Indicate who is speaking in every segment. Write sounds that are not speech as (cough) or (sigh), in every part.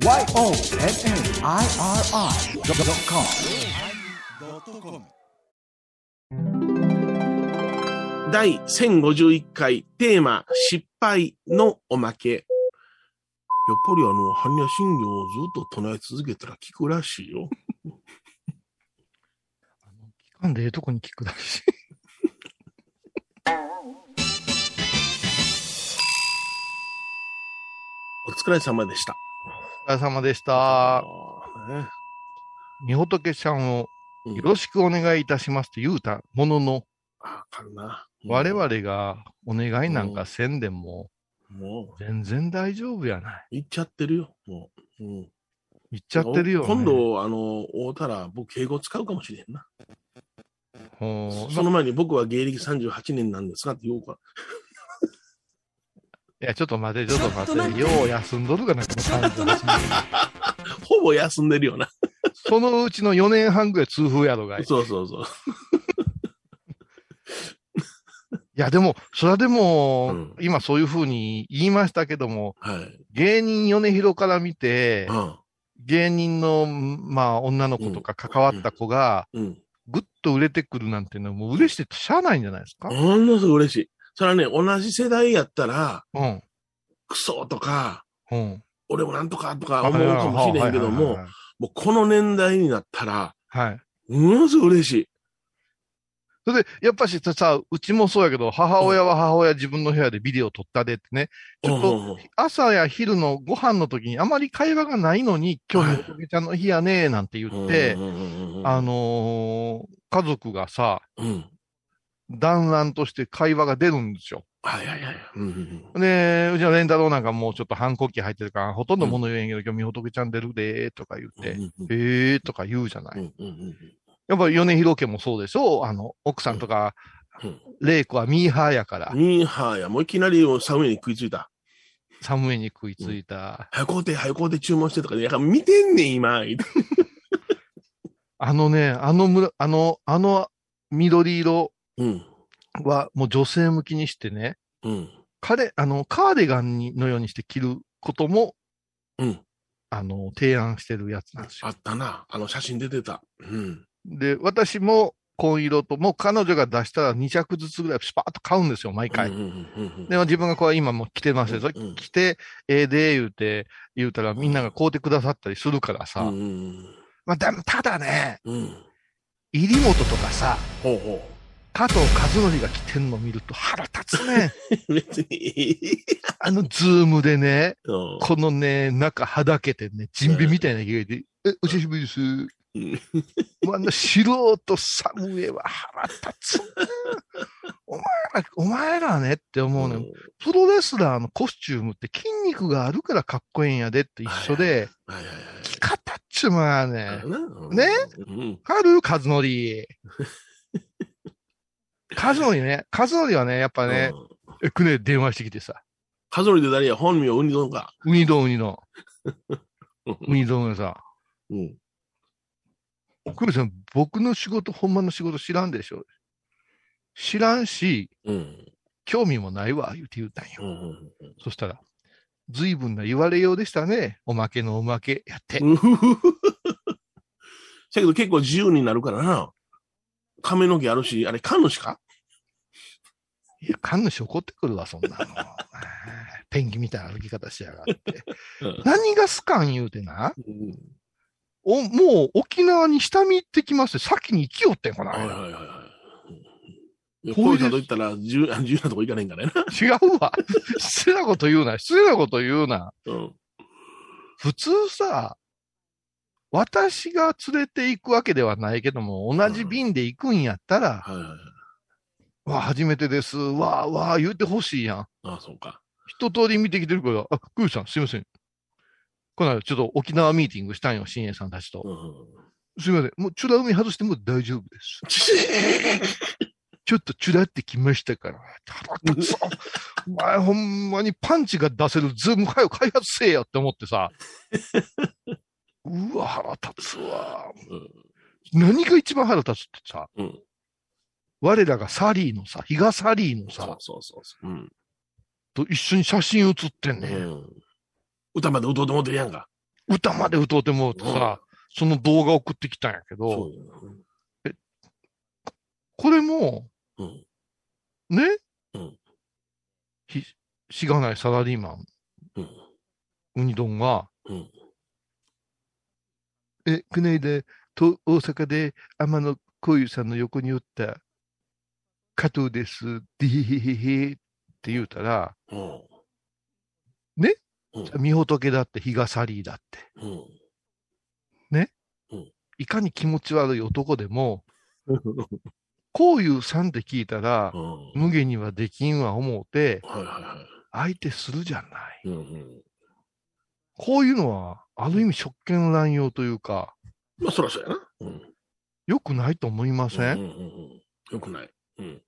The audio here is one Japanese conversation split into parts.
Speaker 1: YONNIRI.com
Speaker 2: 第1051回テーマ失敗のおまけ。やっぱりあの、般若心経をずっと唱え続けたら聞くらしいよ。
Speaker 3: 聞かんでええとこに聞くだし。
Speaker 2: お疲れ様でした。
Speaker 3: お疲れ様でした。
Speaker 2: ね
Speaker 3: みほとけちゃんを
Speaker 2: うん
Speaker 3: よろしくお願いいたしますと言うたものの、
Speaker 2: あかんな。
Speaker 3: 我々がお願いなんかせんでも、
Speaker 2: もう、
Speaker 3: 全然大丈夫やない。
Speaker 2: 言っちゃってるよ。もう。うん。
Speaker 3: 言っちゃってるよ、ね。
Speaker 2: 今度、あの、会うたら僕敬語使うかもしれんな。その前に僕は芸歴38年なんですがって言おうか。
Speaker 3: いや、ちょっと待て、ちょっと待て。よう休んどるかな、この38年。
Speaker 2: ほぼ休んでるよな。
Speaker 3: そのうちの4年半ぐらい痛風やろがい。い
Speaker 2: そうそうそう。
Speaker 3: や、でも、それはでも、
Speaker 2: うん
Speaker 3: 今そういうふうに言いましたけども、
Speaker 2: はい。
Speaker 3: 芸人米広から見て、
Speaker 2: うん。
Speaker 3: 芸人の、まあ、女の子とか関わった子が、
Speaker 2: うん。
Speaker 3: ぐっと売れてくるなんていうのは、もう嬉しいとしゃあないんじゃないですか、
Speaker 2: ものすごい嬉しい。それはね、同じ世代やったら、
Speaker 3: うん。
Speaker 2: クソとか、
Speaker 3: うん。
Speaker 2: 俺もなんとかとか思うかもしれんけども、もうこの年代になったら、
Speaker 3: はい。はい。
Speaker 2: ものすごい嬉しい。
Speaker 3: それで、やっぱしさ、うちもそうやけど、母親は母親自分の部屋でビデオ撮ったでってね、ちょっと朝や昼のご飯の時にあまり会話がないのに、今日のおとけちゃんの日やねなんて言ってあのー家族がさ、
Speaker 2: うん。
Speaker 3: 団らんとして会話が出るんですよ。
Speaker 2: はいはいはい。うんうん
Speaker 3: で、うちのレンタロウなんかもうちょっと反抗期入ってるから、ほとんど物言えんけど、今日みほとけちゃん出るでーとか言って、
Speaker 2: うんうん
Speaker 3: えーとか言うじゃない。
Speaker 2: うんうんうん
Speaker 3: やっぱ米広家もそうでしょあの、奥さんとか、
Speaker 2: うん
Speaker 3: 玲子はミーハーやから、
Speaker 2: ミーハーや、もういきなりサムエに食いついた。
Speaker 3: サムエに食いついた。
Speaker 2: 早こうて、早こうて注文してとかで、いや、見てんねん、今。(laughs)
Speaker 3: あのね、あのむら、あの、あの緑色
Speaker 2: うん。
Speaker 3: はもう女性向きにしてね、
Speaker 2: うん。
Speaker 3: 彼、あの、カーディガンにのようにして着ることも、
Speaker 2: うん。
Speaker 3: あの、提案してるやつなんですよ。
Speaker 2: あったな。あの写真出てた。うん。
Speaker 3: で、私も紺色と、もう彼女が出したら2着ずつぐらいスパーッと買うんですよ、毎回。でも自分がこう今も着てますよ。
Speaker 2: うんうん
Speaker 3: 着て、ええで、言うて、言うたらみんなが買うてくださったりするからさ。
Speaker 2: うんうん
Speaker 3: まあ、でもただね、
Speaker 2: うん。うん。
Speaker 3: 入本とかさ、
Speaker 2: ほうほ
Speaker 3: 加藤和則が着てんの見ると腹立つね。
Speaker 2: う。(laughs) 別に。
Speaker 3: あのズームでね、
Speaker 2: うん
Speaker 3: このね、中はだけてね、人尾みたいな着替えで、え、お久しぶりです。
Speaker 2: うん
Speaker 3: もうあの素人サムエは腹立つな。お前ら、お前らねって思うね、プロレスラーのコスチュームって筋肉があるからかっこいいんやでって一緒で。着方っちゅうのはね、
Speaker 2: うん
Speaker 3: ね？
Speaker 2: うん。
Speaker 3: かる和則。(laughs) 和則ね、和則はね、やっぱね、えくね、電話してきてさ、
Speaker 2: カゾリで誰や本名ウニ丼か。
Speaker 3: ウニ丼ウニの、ウニ丼がさ、
Speaker 2: うん。
Speaker 3: クミさん、僕の仕事、ほんまの仕事知らんでしょ？知らんし、
Speaker 2: うん。
Speaker 3: 興味もないわ、言うて言うたんよ。
Speaker 2: うんうん
Speaker 3: そしたら、随分な言われようでしたね。おまけのおまけやって。
Speaker 2: うん。(laughs) せやけど結構自由になるからな。亀の毛あるし、あれ、神主か？
Speaker 3: いや、神主怒ってくるわ、そんなの。(laughs) ペンギンみたいな歩き方しやがって。
Speaker 2: うん
Speaker 3: 何がスカン言うてな。
Speaker 2: うん。
Speaker 3: お、もう沖縄に下見行ってきますって、先に行きよってん、この
Speaker 2: はい
Speaker 3: 間。
Speaker 2: はいはいこういうこと言ったら、自由なとこ行かないんからやな。
Speaker 3: 違うわ。失礼なこと言うな。失礼なこと言うな。
Speaker 2: うん。
Speaker 3: 普通さ、私が連れて行くわけではないけども、同じ便で行くんやったら、
Speaker 2: はいはいはい。
Speaker 3: わあ、初めてです。わあ、わあ、言うてほしいやん。
Speaker 2: ああ、そうか。
Speaker 3: 一通り見てきてるから、あ、クーさん、すいません。この間、ちょっと沖縄ミーティングしたんよ、新栄さんたちと。
Speaker 2: うん。
Speaker 3: すいません。もう、チュラ海外しても大丈夫です。(laughs) ちょっとチュラってきましたから。腹立 (laughs) お前、ほんまにパンチが出せるズームかよ、開発せえよって思ってさ。(laughs) うわ、腹立つわ。何が一番腹立つってさ、
Speaker 2: うん。
Speaker 3: 我らがサリーのさ、比嘉サリーの
Speaker 2: そう
Speaker 3: さ、
Speaker 2: そうそうそう。うん。
Speaker 3: と一緒に写真写ってんね、
Speaker 2: うん。歌まで歌うと思ってるやんか。
Speaker 3: 歌まで歌うてもうてさ、その動画送ってきたんやけど、
Speaker 2: そうだよ
Speaker 3: これも、
Speaker 2: うん。
Speaker 3: ね、
Speaker 2: うん
Speaker 3: ひ、しがないサラリーマン、
Speaker 2: うん。
Speaker 3: ウニ丼が、
Speaker 2: うん。
Speaker 3: え、この間、と大阪で天野幸雄さんの横におった加藤です、でへへへへって言うたら、
Speaker 2: うん。
Speaker 3: ね？
Speaker 2: うん。
Speaker 3: みほとけだって、日がさりだって。
Speaker 2: うん。
Speaker 3: いかに気持ち悪い男でも、幸雄さんって聞いたら、
Speaker 2: うん。
Speaker 3: 無限にはできんわ思うて、
Speaker 2: はいはいはい。
Speaker 3: 相手するじゃない。
Speaker 2: うんうん。
Speaker 3: こういうのは、ある意味職権乱用というか、
Speaker 2: まあ、そらそうやな。うん。
Speaker 3: 良くないと思いません、
Speaker 2: うんうんうんうん。よくない。うん。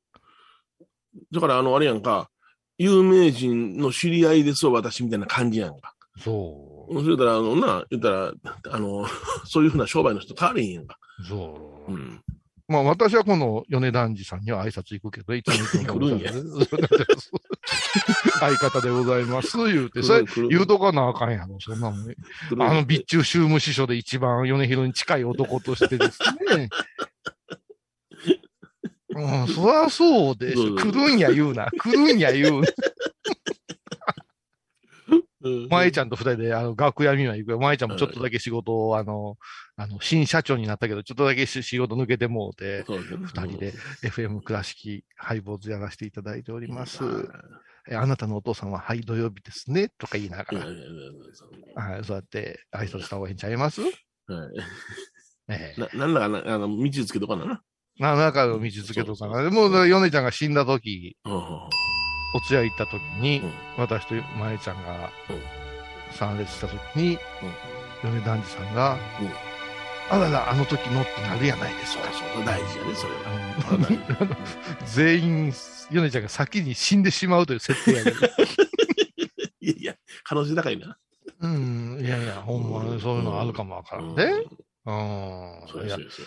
Speaker 2: だから、あの、あれやんか、有名人の知り合いですわ、私みたいな感じやんか。
Speaker 3: そう。
Speaker 2: それたら、あの、な、言ったら、あの、(laughs) そういうふうな商売の人変われへんやんか。
Speaker 3: そう。
Speaker 2: うん。
Speaker 3: まあ私はこの米團次さんには挨拶行くけど、いつも行く
Speaker 2: んや
Speaker 3: 相方でございます、(laughs) 言うて、それ言うとかなあかんやろ、そんなもん。
Speaker 2: 来る
Speaker 3: あの、備中宗務司書で一番米広に近い男としてですね。うん、そりゃそうでしょ。来るんや言うな。来るんや言うな。
Speaker 2: うん
Speaker 3: 舞ちゃんと二人で、あの、楽屋見は行くよ。舞ちゃんもちょっとだけ仕事を、あの、あの、新社長になったけど、ちょっとだけし仕事抜けてもうて、二人で FM 倉敷ハイボーズやらせていただいております。
Speaker 2: はい
Speaker 3: えあなたのお父さんは、はい、土曜日ですね、とか言いながら、はい、そうやって挨拶した方がいいんちゃいます
Speaker 2: はい
Speaker 3: ええ
Speaker 2: な、なんだかな、あの、道つけとかなな。
Speaker 3: な、中の道付けとかな。でもう、米ちゃんが死んだ時、お通夜行った時に、
Speaker 2: うん
Speaker 3: 私と舞ちゃんが
Speaker 2: うん
Speaker 3: 参列した時に、米團次さんが、
Speaker 2: うん
Speaker 3: あらら、あの時のってなるやないですか。
Speaker 2: そうそう、大事やね、それは。
Speaker 3: 全員、米ちゃんが先に死んでしまうという設定やけど。(laughs)
Speaker 2: いやいや、可能性高いな。
Speaker 3: うん、いやいや、ほんまにそういうのあるかもわからんね。うん。
Speaker 2: そうです、そうです。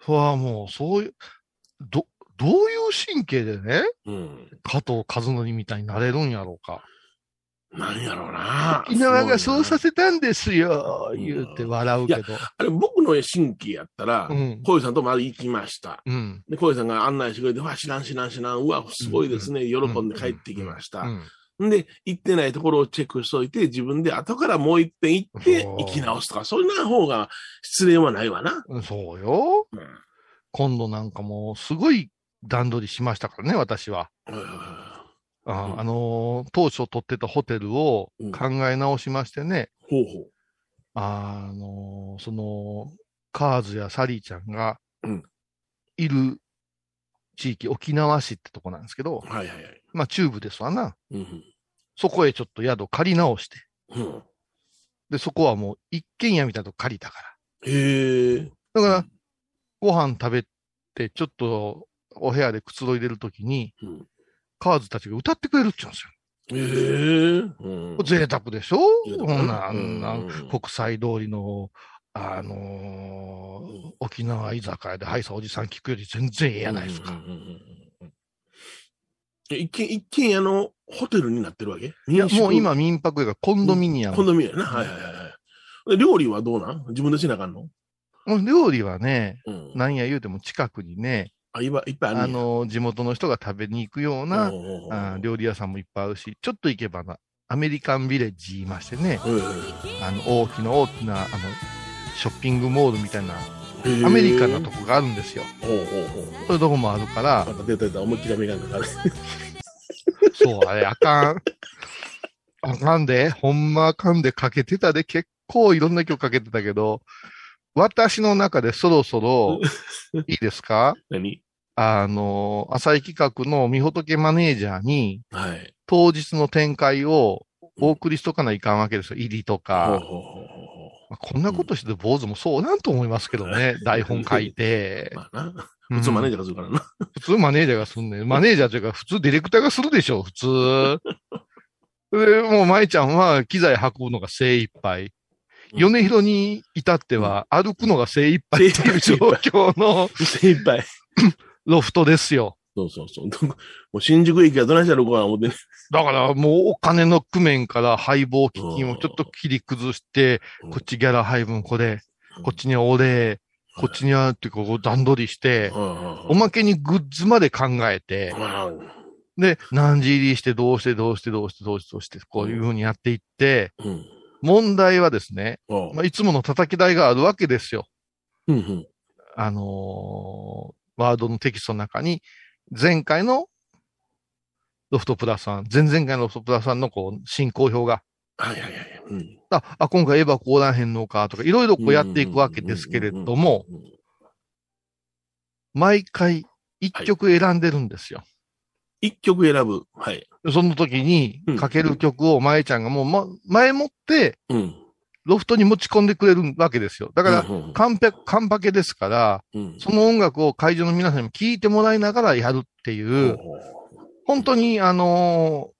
Speaker 3: それはもう、そういう、ど、どういう神経でね、
Speaker 2: うん。うん。
Speaker 3: 加藤和則みたいになれるんやろうか。
Speaker 2: なんやろうな。
Speaker 3: 沖縄がそうさ
Speaker 2: せ
Speaker 3: せたんですよ、言うて笑うけど。
Speaker 2: あれ、僕の神経やったら
Speaker 3: う、ん。
Speaker 2: 小遊さんとまで行きました。
Speaker 3: うん。
Speaker 2: で、小遊さんが案内してくれて、わ、知らん知らん知らん、うわ、すごいですね、喜んで帰ってきました。
Speaker 3: うん。
Speaker 2: で、行ってないところをチェックしといて、自分で後からもう一遍行って行き直すとか、そんな方が失礼はないわな。
Speaker 3: うんそうよ。
Speaker 2: うん。
Speaker 3: 今度なんかもう、すごい段取りしましたからね、私は。あ,、
Speaker 2: うん
Speaker 3: あのー当初取ってたホテルを
Speaker 2: うん
Speaker 3: 考え直しましてね、
Speaker 2: いほうほう。
Speaker 3: あのーその、カーズやサリーちゃんが
Speaker 2: うん、
Speaker 3: いる地域、沖縄市ってとこなんですけど、
Speaker 2: はいはいはい。
Speaker 3: まあ中部ですわな。
Speaker 2: うん
Speaker 3: そこへちょっと宿借り直して、
Speaker 2: うん。うん。
Speaker 3: で、そこはもう一軒家みたいなとこ借りたから。
Speaker 2: へえ。
Speaker 3: だから、ご飯食べて、ちょっとお部屋でくつろいでるときに、
Speaker 2: うん。
Speaker 3: カーズたちが歌ってくれるって言うんですよ。
Speaker 2: へえ。うん。
Speaker 3: 贅沢でしょ？
Speaker 2: 贅
Speaker 3: こんな、
Speaker 2: 沢だな
Speaker 3: んな
Speaker 2: うん
Speaker 3: 国際通りの、あのー沖縄居酒屋で、はいさ、おじさん聞くより全然ええやないですか。
Speaker 2: うんうんうんうんうんえ一軒、一軒家のホテルになってるわけ？
Speaker 3: いや、もう今民泊やがコンドミニアム。
Speaker 2: コンドミニアムやな。はいはいはい料理はどうなん？自分でしなあかんの？
Speaker 3: 料理はね、
Speaker 2: うん。
Speaker 3: なんや言うても近くにね、
Speaker 2: あ、いっぱいあるね
Speaker 3: あの、地元の人が食べに行くような、あ料理屋さんもいっぱいあるし、ちょっと行けばな、アメリカンビレッジ言いましてね、
Speaker 2: うん
Speaker 3: あの、大きな大きな、あの、ショッピングモールみたいな、アメリカンなとこがあるんですよ。
Speaker 2: おうおうおう
Speaker 3: そういうとこもあるから。
Speaker 2: ま、た出た出た、思いっきりアメリカンだから。
Speaker 3: そう、あれ、あかん。あかんで、ほんまあかんでかけてたで、結構いろんな曲かけてたけど、私の中でそろそろ、(laughs) いいですか？
Speaker 2: 何？
Speaker 3: あの、浅井企画のみほとけマネージャーに、
Speaker 2: はい。
Speaker 3: 当日の展開をお送りしとかないかんわけですよ。入りと
Speaker 2: ほう
Speaker 3: か。
Speaker 2: ほうほうほ
Speaker 3: まあこんなことして坊主もそうなんと思いますけどね。台本書いて
Speaker 2: う。。まあな。
Speaker 3: うん
Speaker 2: 普通マネージャーがするからな。
Speaker 3: 普通マネージャーがすんねん。(laughs) マネージャーというか、普通ディレクターがするでしょ、普通。で、もう舞ちゃんは機材運ぶのが精一杯。
Speaker 2: うん
Speaker 3: 米広に至っては歩くのが精一杯っていう状況の
Speaker 2: 精一杯。(laughs) (laughs)
Speaker 3: ロフトですよ。
Speaker 2: そうそうそう。(laughs) もう新宿駅はどないしたらこう思ってね。
Speaker 3: だからもうお金の工面から配合基金をちょっと切り崩して、
Speaker 2: うん
Speaker 3: こっちギャラ配分これ、こっちにはお礼、こっちにはってこう段取りして、お
Speaker 2: お
Speaker 3: まけにグッズまで考えて、
Speaker 2: まあ、
Speaker 3: で、何時入りしてどうしてどうしてどうしてどうしてどうして、こういう風にやっていって、
Speaker 2: うん。
Speaker 3: 問題はですね、まあ、いつもの叩き台があるわけですよ。あのーワードのテキストの中に、前回のロフトプラスさん、前々回のロフトプラスさんのこう、進行表が、
Speaker 2: はいはいはい。うん。
Speaker 3: あ、あ今回エヴァこうらへんのかとか、いろいろこうやっていくわけですけれども、
Speaker 2: うん、
Speaker 3: 毎回一曲選んでるんですよ。
Speaker 2: 一曲選ぶ。はい。
Speaker 3: その時に
Speaker 2: うん
Speaker 3: かける曲をまえちゃんがもう、ま、前もって
Speaker 2: うん。
Speaker 3: ロフトに持ち込んでくれるわけですよ。だから、
Speaker 2: うんうん
Speaker 3: 完璧、完パケですから、
Speaker 2: うん、
Speaker 3: その音楽を会場の皆さんにも聴いてもらいながらやるっていう、本当にあのー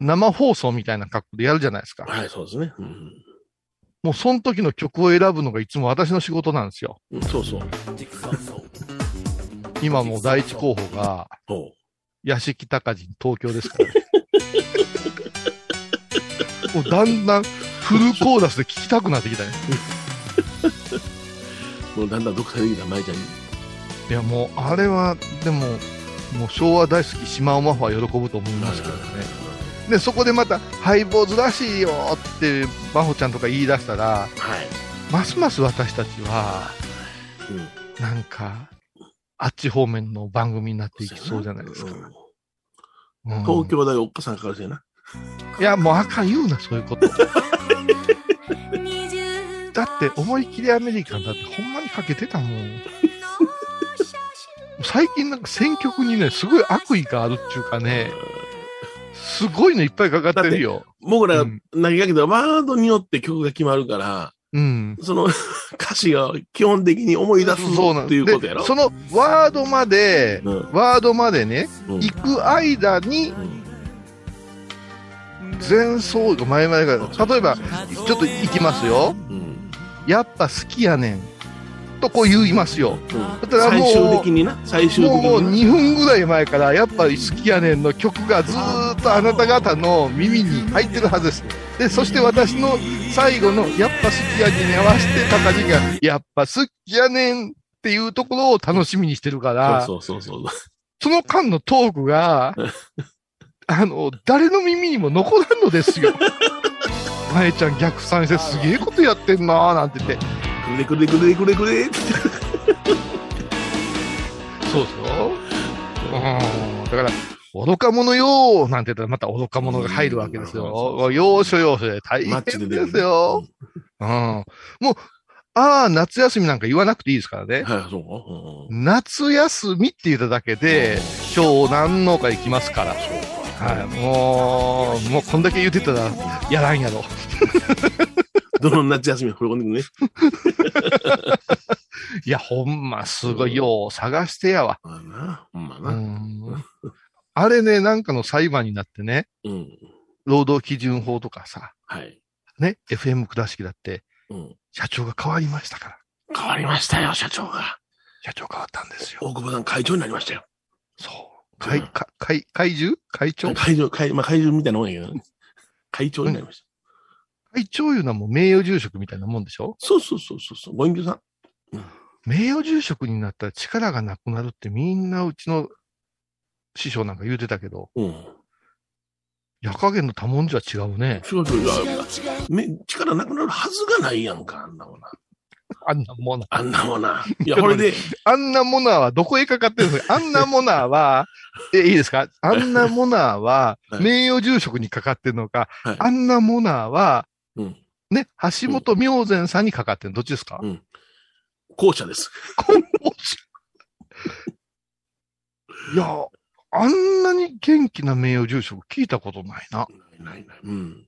Speaker 3: 生放送みたいな格好でやるじゃないですか。
Speaker 2: はい、そうですね。うん
Speaker 3: もうその時の曲を選ぶのがいつも私の仕事なんですよ。
Speaker 2: うん。そうそう。(laughs)
Speaker 3: 今もう第一候補が、
Speaker 2: ほ
Speaker 3: 屋敷隆人東京ですからね。もうだんだんフルコーラスで聴きたくなってきたね。
Speaker 2: う。(laughs) もうだんだん毒されてきた、舞ちゃんに。
Speaker 3: いやもうあれは、でも、もう昭和大好き島尾真帆は喜ぶと思いますけどね。で、そこでまた、ハイボーズらしいよって、真帆ちゃんとか言い出したら、
Speaker 2: はい。
Speaker 3: ますます私たちは、
Speaker 2: うん。
Speaker 3: なんか、あっち方面の番組になっていきそうじゃないですか。
Speaker 2: うん
Speaker 3: うん
Speaker 2: 東京大おっかさんかかるせやな。
Speaker 3: いや、もうあかん言うな、そういうこと。(laughs) だって、思い切りアメリカンだってほんまにかけてたもん。最近なんか選曲にね、すごい悪意があるっていうかね、すごいのいっぱいかかってるよ。
Speaker 2: 僕ら投げかけたワードによって曲が決まるから、
Speaker 3: うん。
Speaker 2: その歌詞が基本的に思い出す
Speaker 3: そうなん
Speaker 2: っていうことやろ
Speaker 3: でそのワードまで、
Speaker 2: うん
Speaker 3: ワードまでね、
Speaker 2: うん
Speaker 3: 行く間に
Speaker 2: うん
Speaker 3: 前奏が前々が、例えば、ちょっと行きますよ。
Speaker 2: うん
Speaker 3: やっぱ好きやねん。とこう言いますよ。
Speaker 2: うん
Speaker 3: だからもう
Speaker 2: 最終的にな、最終的
Speaker 3: もう
Speaker 2: にな。
Speaker 3: 2分ぐらい前から、やっぱり好きやねんの曲がずーっとあなた方の耳に入ってるはずです。で、そして私の最後の、やっぱ好きやねんに合わせて、高木が、やっぱ好きやねんっていうところを楽しみにしてるから、
Speaker 2: そうそうそうそう。
Speaker 3: その間のトークが、(laughs) あの、誰の耳にも残らんのですよ。(laughs) まえちゃん逆算してすげえことやってんなーなんて言って。
Speaker 2: くれくれくれくれくれって。
Speaker 3: そうですよ。うん。だから、愚か者よーなんて言ったらまた愚か者が入るわけですよ。要所要所で大変
Speaker 2: で
Speaker 3: すよ。うん。もう、ああ、夏休みなんか言わなくていいですからね。
Speaker 2: はい、そう。うん
Speaker 3: 夏休みって言っただけで、今日何のか行きますから。はい。もう、もうこんだけ言ってたら、やらんやろ。(laughs)
Speaker 2: どの夏休み振り込んでくね。(laughs)
Speaker 3: いや、ほんま、すごいよう探してやわ。
Speaker 2: まあな、ほんま
Speaker 3: う
Speaker 2: な。
Speaker 3: ん。あれね、なんかの裁判になってね、
Speaker 2: うん。
Speaker 3: 労働基準法とかさ、
Speaker 2: はい。
Speaker 3: ね、FM 倉敷だって、
Speaker 2: うん。
Speaker 3: 社長が変わりましたから。
Speaker 2: 変わりましたよ、社長が。
Speaker 3: 社長変わったんですよ。
Speaker 2: 大久保さん会長になりましたよ。
Speaker 3: そう。会、か会、会中会長
Speaker 2: 会長、会、まあ会長みたいなもんやけどね。(laughs) 会長になりました。
Speaker 3: 会長いうのはもう名誉住職みたいなもんでしょ？
Speaker 2: そうそうそうそうそう。ご隠居さん。
Speaker 3: 名誉住職になったら力がなくなるってみんなうちの師匠なんか言うてたけど、
Speaker 2: うん。
Speaker 3: 夜加減の多文字は違うね。
Speaker 2: 違う違う違う。め力なくなるはずがないやんか、あんなもんな。
Speaker 3: あんなもの。
Speaker 2: あんなもんな。(laughs) いや、これで、
Speaker 3: あんなものはどこへかかってるんですかあんなものは、え、いいですか？あんなものは
Speaker 2: はい
Speaker 3: 名誉住職にかかってるのか、
Speaker 2: はい
Speaker 3: あんなものは、
Speaker 2: うん。
Speaker 3: ね、橋本明善さんにかかってるのどっちですか、
Speaker 2: うん後者です。
Speaker 3: いや、あんなに元気な名誉住職聞いたことないな。
Speaker 2: ないないない。うん。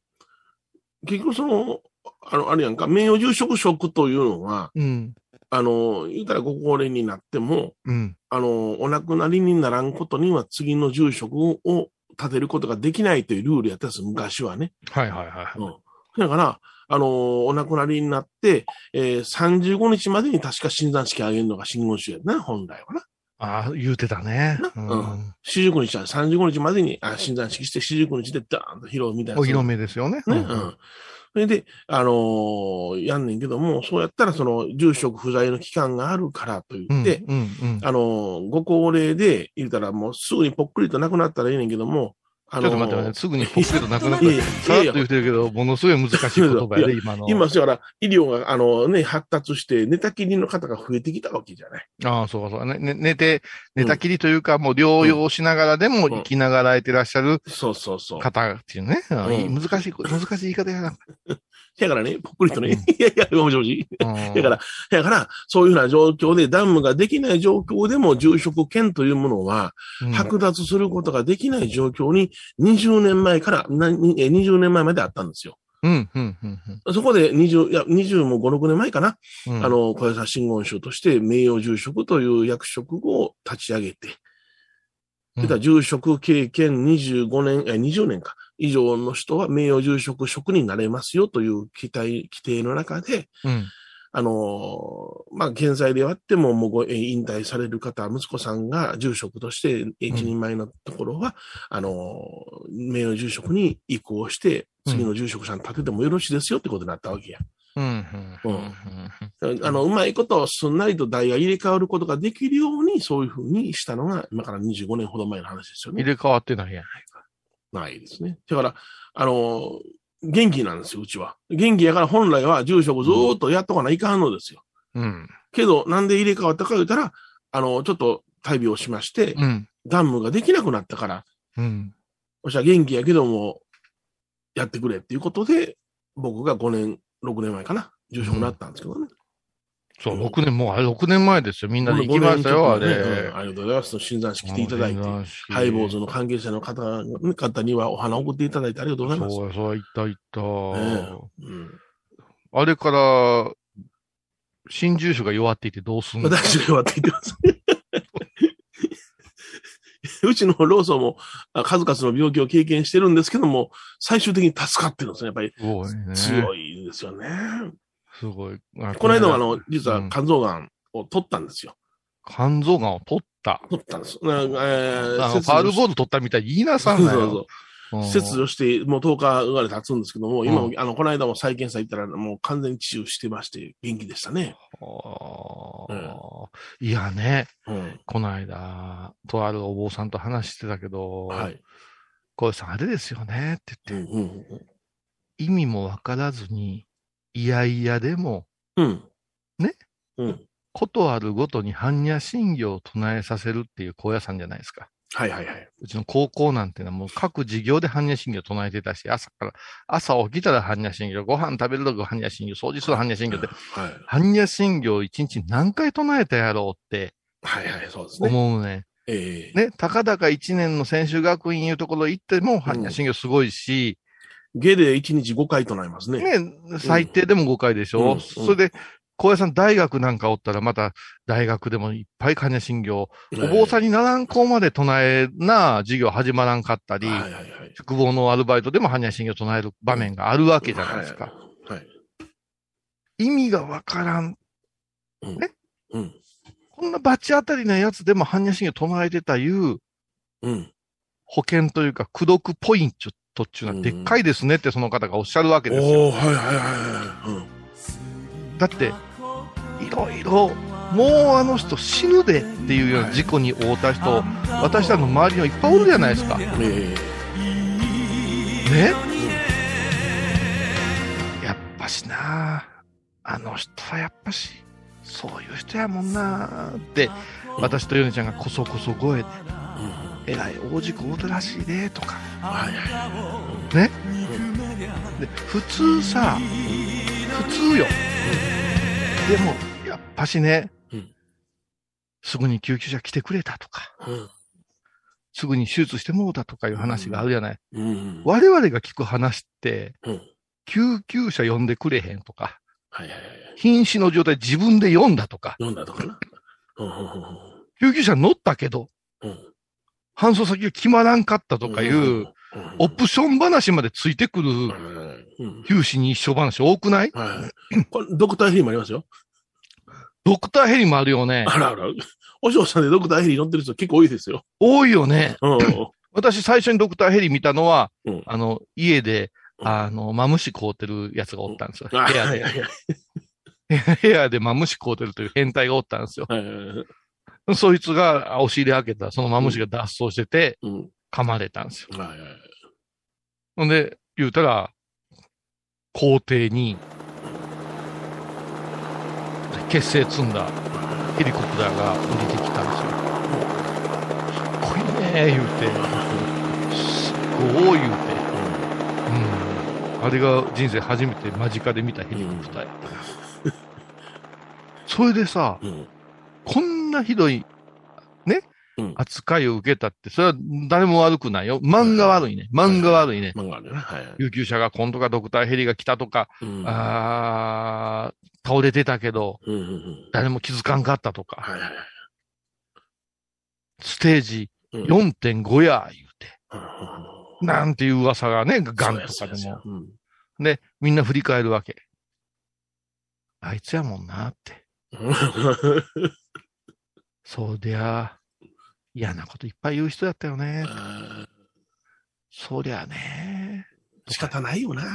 Speaker 2: 結局その、あの、あれやんか、名誉住職職というのは、
Speaker 3: うん。
Speaker 2: あの、言うたらご高齢になっても、
Speaker 3: うん。
Speaker 2: あの、お亡くなりにならんことには次の住職を立てることができないというルールやったんです、昔はね。
Speaker 3: はいはいはい。
Speaker 2: うん。だから、あの、お亡くなりになって、えー、35日までに確か診断式あげるのが真言宗やな、本来はな。
Speaker 3: ああ、言うてたね。う
Speaker 2: うん
Speaker 3: ん。
Speaker 2: 四十九日は35日までに、あ、診断式して四十九日でダーンと披露みたいな。
Speaker 3: お披露目ですよね。
Speaker 2: ね。
Speaker 3: う
Speaker 2: うんん。それで、あのーやんねんけども、そうやったら、その、住職不在の期間があるからと。言って、
Speaker 3: うん、うん。
Speaker 2: あのーご高齢で、言うたらもうすぐにぽっくりと亡くなったらいいねんけども、あ
Speaker 3: ちょっと待って待って、すぐにポッケとなくなっ。さらっと言ってるけど、ものすごい難しい言葉やで、今の。
Speaker 2: 今、だから、医療が、あのね、発達して、寝たきりの方が増えてきたわけじゃない。
Speaker 3: ああ、そうかそうか。ね、ね寝て、寝たきりというか、もう療養しながらでも生きながらえてらっしゃる
Speaker 2: そうそうそう。
Speaker 3: 方っていうね。難しい、難しい言い方やな。
Speaker 2: だからね、ぽっくりとね、
Speaker 3: うん
Speaker 2: いやいや、もしもし。
Speaker 3: うん
Speaker 2: だから、だから、そういうふうな状況でダムができない状況でも住職権というものは、
Speaker 3: うん
Speaker 2: 剥奪することができない状況に20年前から、なにえ20年前まであったんですよ。
Speaker 3: うん、うん、うん
Speaker 2: そこで20、いや、20も5、6年前かな。
Speaker 3: うん。
Speaker 2: あの、小屋真言宗として名誉住職という役職を立ち上げて、
Speaker 3: うん、
Speaker 2: だから住職経験25年、え、20年か、以上の人は名誉住職職になれますよという規定、規定の中で、
Speaker 3: うん。
Speaker 2: あのーまあ、現在であっても、もうご、えー引退される方、息子さんが住職として、一人前のところは、あのー名誉住職に移行して、次の住職さん立ててもよろしいですよってことになったわけや。
Speaker 3: うん、うん、うん。
Speaker 2: あの、うまいこと、すんなりと代が入れ替わることができるように、そういうふうにしたのが、今から25年ほど前の話ですよね。
Speaker 3: 入れ替わってないやないか。
Speaker 2: ないですね。だから、あのー元気なんですよ、うちは。元気やから本来は住職ずーっとやっとかないかんのですよ。
Speaker 3: うん。
Speaker 2: けど、なんで入れ替わったか言ったら、あの、ちょっと大病しまして、
Speaker 3: うん。
Speaker 2: ダムができなくなったから、
Speaker 3: うん。
Speaker 2: おっしゃ元気やけども、やってくれっていうことで、僕が5年、6年前かな、住職になったんですけどね。
Speaker 3: そう、6年、もうあれ6年前ですよ。みんなで行きましたよ、あ
Speaker 2: 5年ちょっとね
Speaker 3: れ
Speaker 2: うん。ありがとうございます。診断式来ていただいて、ハ
Speaker 3: ハ
Speaker 2: イボーズの関係者の方方にはお花を送っていただいてありがとうございます。
Speaker 3: そうや、そうや、行った行った。
Speaker 2: うん
Speaker 3: あれから、新住所が弱っていてどうすんの？
Speaker 2: 私が弱って言ってます。(laughs) うちのローソンもあ数々の病気を経験してるんですけども、最終的に助かってるんですね。やっぱり。強いですよね。
Speaker 3: すごい。あ
Speaker 2: この間はあの、実は
Speaker 3: うん
Speaker 2: 肝臓がんを取ったんですよ。
Speaker 3: 肝臓がんを取った。
Speaker 2: 取ったんです。なえー
Speaker 3: あの、
Speaker 2: 切除
Speaker 3: パールボード取ったみたいに言いなさんなよ。
Speaker 2: そうそう切除して、もう10日ぐらい経つんですけども、今も、
Speaker 3: うん
Speaker 2: あの、この間も再検査行ったら、もう完全に治癒してまして、元気でしたね。
Speaker 3: あーいやね、
Speaker 2: うん。
Speaker 3: この間、とあるお坊さんと話してたけど、
Speaker 2: はい。
Speaker 3: 小江さん、あれですよねって
Speaker 2: うん
Speaker 3: 言って、
Speaker 2: うん
Speaker 3: 意味もわからずに、いやいやでも、
Speaker 2: うん。
Speaker 3: ね？
Speaker 2: うん。
Speaker 3: ことあるごとに般若心経を唱えさせるっていう高野山じゃないですか。
Speaker 2: はいはいはい。
Speaker 3: うちの高校なんてのはもう各授業で般若心経を唱えてたし、朝から、朝起きたら般若心経、ご飯食べるとき般若心経、掃除する般若心経って、
Speaker 2: はい。
Speaker 3: 般若心経を一日何回唱えたやろうって
Speaker 2: はいはい、そうですね。
Speaker 3: 思うね。
Speaker 2: ええ
Speaker 3: ね、たかだか一年の専修学院いうところ行っても般若心経すごいし、
Speaker 2: 下で1日5回となりますね。
Speaker 3: ね、最低でも5回でしょ、
Speaker 2: うん
Speaker 3: それで、高野山大学なんかおったらまた大学でもいっぱい般若心経、お坊さん
Speaker 2: に
Speaker 3: にならん子まで唱えな授業始まらんかったり、
Speaker 2: はいはいはい。
Speaker 3: 宿坊のアルバイトでも般若心経を唱える場面があるわけじゃないですか。
Speaker 2: はい。はい。
Speaker 3: 意味がわからん。
Speaker 2: うん
Speaker 3: ね？
Speaker 2: うん。
Speaker 3: こんなバチ当たりなやつでも般若心経唱えてたいう
Speaker 2: うん。
Speaker 3: 保険というか、苦読ポイントっていうのはでっかいですねってその方がおっしゃるわけですよ。
Speaker 2: おおはいはいはいはい。
Speaker 3: だって、いろいろ、もうあの人死ぬでっていうような事故に遭った人、私らの周りにはいっぱいおるじゃないですか。ね？
Speaker 2: うん。え
Speaker 3: やっぱしなあの人はやっぱし、そういう人やもんなって、私とヨネちゃんがこそこそ声で、
Speaker 2: えうん。
Speaker 3: えらい大事故遭ったらしいで、とか。
Speaker 2: はいはいはい。
Speaker 3: ね。で、普通さ、普通よ。でも、やっぱしね
Speaker 2: うん、
Speaker 3: すぐに救急車来てくれたとか、
Speaker 2: うん。
Speaker 3: すぐに手術してもうたとかいう話があるじゃない。
Speaker 2: うん。
Speaker 3: 我々が聞く話って、
Speaker 2: うん。
Speaker 3: 救急車呼んでくれへんとか。瀕死の状態自分で読んだとか、
Speaker 2: 読んだとかな。うん
Speaker 3: 救急車乗ったけど、
Speaker 2: うんうん。
Speaker 3: 搬送先が決まらんかったとかいう、オプション話までついてくる、
Speaker 2: うん。
Speaker 3: 九死に一生話多くない？
Speaker 2: はい。これ、ドクターヘリもありますよ。
Speaker 3: ドクターヘリもあるよね。
Speaker 2: あらあら。お嬢さんでドクターヘリ乗ってる人結構多いですよ。
Speaker 3: 多いよね。
Speaker 2: うん。
Speaker 3: 私最初にドクターヘリ見たのは、
Speaker 2: うん
Speaker 3: あの、家で、
Speaker 2: うん
Speaker 3: あの、マムシ買うてるやつがおったんですよ。部
Speaker 2: あ
Speaker 3: 屋で。部屋でマムシ買うてるという変態がおったんですよ。
Speaker 2: はいはいはい。(laughs)
Speaker 3: そいつが押し入れ開けたら、そのマムシが脱走してて、
Speaker 2: うん。
Speaker 3: 噛まれたんですよ。
Speaker 2: はいはいはい。
Speaker 3: ほんで、言うたら、校庭に、結成積んだヘリコプターが降りてきたんですよ。かっこいいね言うて、(laughs) すごい言うて。うん。あれが人生初めて間近で見たヘリコプターや。それでさ、
Speaker 2: うん。うん。
Speaker 3: こんなひどい、ね、
Speaker 2: うん
Speaker 3: 扱いを受けたって、それは誰も悪くないよ。漫画悪いね。漫画悪いね。
Speaker 2: 漫画あるね。はいはい。
Speaker 3: 救急車が今度かドクターヘリが来たとか、
Speaker 2: うん。
Speaker 3: あー倒れてたけど、
Speaker 2: うんうんうん。
Speaker 3: 誰も気づかんかったとか、
Speaker 2: はいはいはい。
Speaker 3: ステージ
Speaker 2: うん
Speaker 3: 4.5や、言うて。
Speaker 2: うん
Speaker 3: なんていう噂がね、ガンとかでもで、みんな振り返るわけ。あいつやもんなって。(laughs) そうでや、嫌なこといっぱい言う人やったよね。
Speaker 2: あ
Speaker 3: そりゃね。
Speaker 2: ー仕方ないよなーっ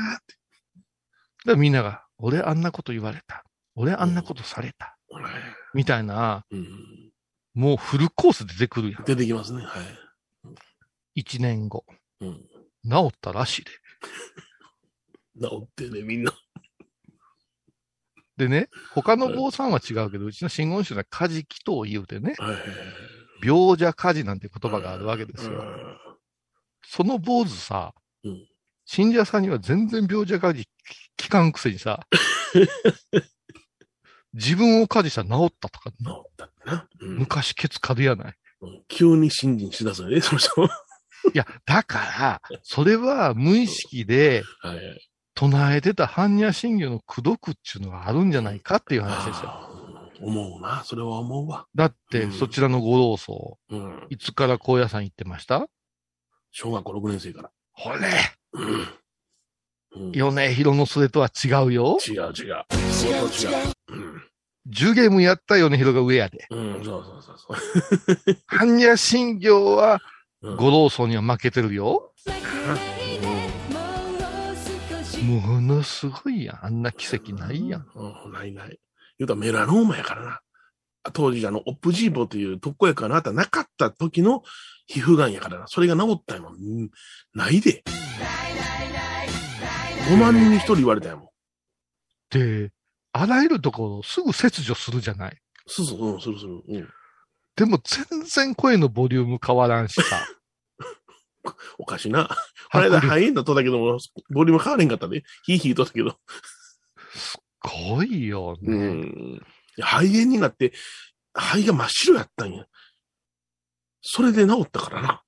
Speaker 2: て。
Speaker 3: でみんなが、俺あんなこと言われた。俺あんなことされた。みたいな、
Speaker 2: うん。
Speaker 3: もうフルコース出てくるやん。
Speaker 2: 出てきますね。はい。
Speaker 3: 一年後。
Speaker 2: うん。
Speaker 3: 治ったらしいで。(laughs)
Speaker 2: 治ってね、みんな。
Speaker 3: でね、他の坊さんは違うけど、うちの真言宗では火事祈祷を言うてね。病者火事なんて言葉があるわけですよ。
Speaker 2: うん
Speaker 3: その坊主さ、
Speaker 2: うん
Speaker 3: 信者さんには全然病者火事聞かんくせにさ、(laughs) 自分を火事したら治ったとか、
Speaker 2: 治ったってな。うん
Speaker 3: 昔ケツかるやない。
Speaker 2: うん急に信心しだすよね、その人。はい
Speaker 3: や、だから、それは無意識で
Speaker 2: いはい。
Speaker 3: 唱えてた般若心経の功徳っていうのがあるんじゃないかっていう話ですよ。
Speaker 2: 思うな。それは思うわ。
Speaker 3: だって、
Speaker 2: うん
Speaker 3: そちらのご老僧、
Speaker 2: うん。
Speaker 3: いつから高野山行ってました？
Speaker 2: 小学校6年生から。
Speaker 3: ほれ、
Speaker 2: うん。うん
Speaker 3: 米広のそれとは違うよ。
Speaker 2: 違う違う。違う違う。うん。
Speaker 3: 10ゲームやった米広が上やで。
Speaker 2: うん、そうそうそうそう。(laughs)
Speaker 3: 般若心経は
Speaker 2: うん
Speaker 3: ご老僧には負けてるよ。ものすごいやん。あんな奇跡ないやん。
Speaker 2: うん、ないない。言うたらメラノーマやからな。当時、あの、オップジーボという特効薬があなたなかった時の皮膚がんやからな。それが治ったんやもん。うんないで。5万人に1人言われたんやもん。
Speaker 3: で、あらゆるところをすぐ切除するじゃない？
Speaker 2: そうそう、うん、するする。うん。
Speaker 3: でも全然声のボリューム変わらんしさ。(laughs)
Speaker 2: おかしいな。(laughs) この間、
Speaker 3: 迫力
Speaker 2: 肺炎だとったけども、ボリューム変われんかったで。ヒーヒーとったけど。
Speaker 3: すごいよね。
Speaker 2: うん。肺炎になって、肺が真っ白やったんや。それで治ったからな。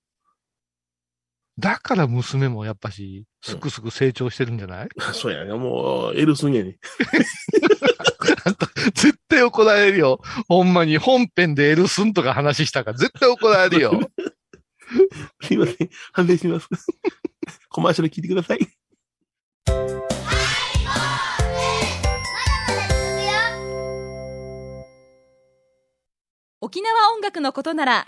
Speaker 3: だから娘もやっぱし、すくすく成長してるんじゃない、(laughs)
Speaker 2: そうやね。もう、エルスンやね。
Speaker 3: 絶対怒られるよ。ほんまに本編でエルスンとか話したから絶対怒られるよ。(laughs)
Speaker 2: すいません。判定します。(laughs) コマーシャル聞いてください。
Speaker 1: 沖縄音楽のことなら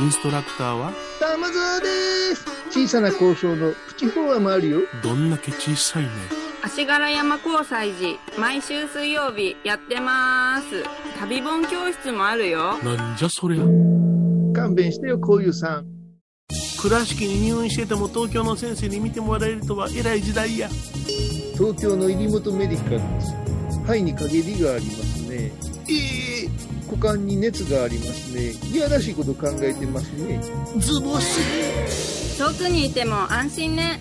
Speaker 2: インストラクターは、
Speaker 4: 玉沢です。小さな交渉のプチフォアもあるよ。
Speaker 2: どんだけ小さいね。
Speaker 5: 足柄山交際時毎週水曜日やってます旅本教室もあるよ
Speaker 2: なんじゃそりゃ。
Speaker 4: 勘弁してよ、こういうさん。
Speaker 2: 倉敷に入院してても東京の先生に見てもらえるとは偉い時代や。
Speaker 4: 東京の入本メディカルです。肺に陰りがありますね。ええ股間に熱がありますね。いやらしいこと考えてますね。
Speaker 2: ズボス。
Speaker 5: 遠くにいても安心ね。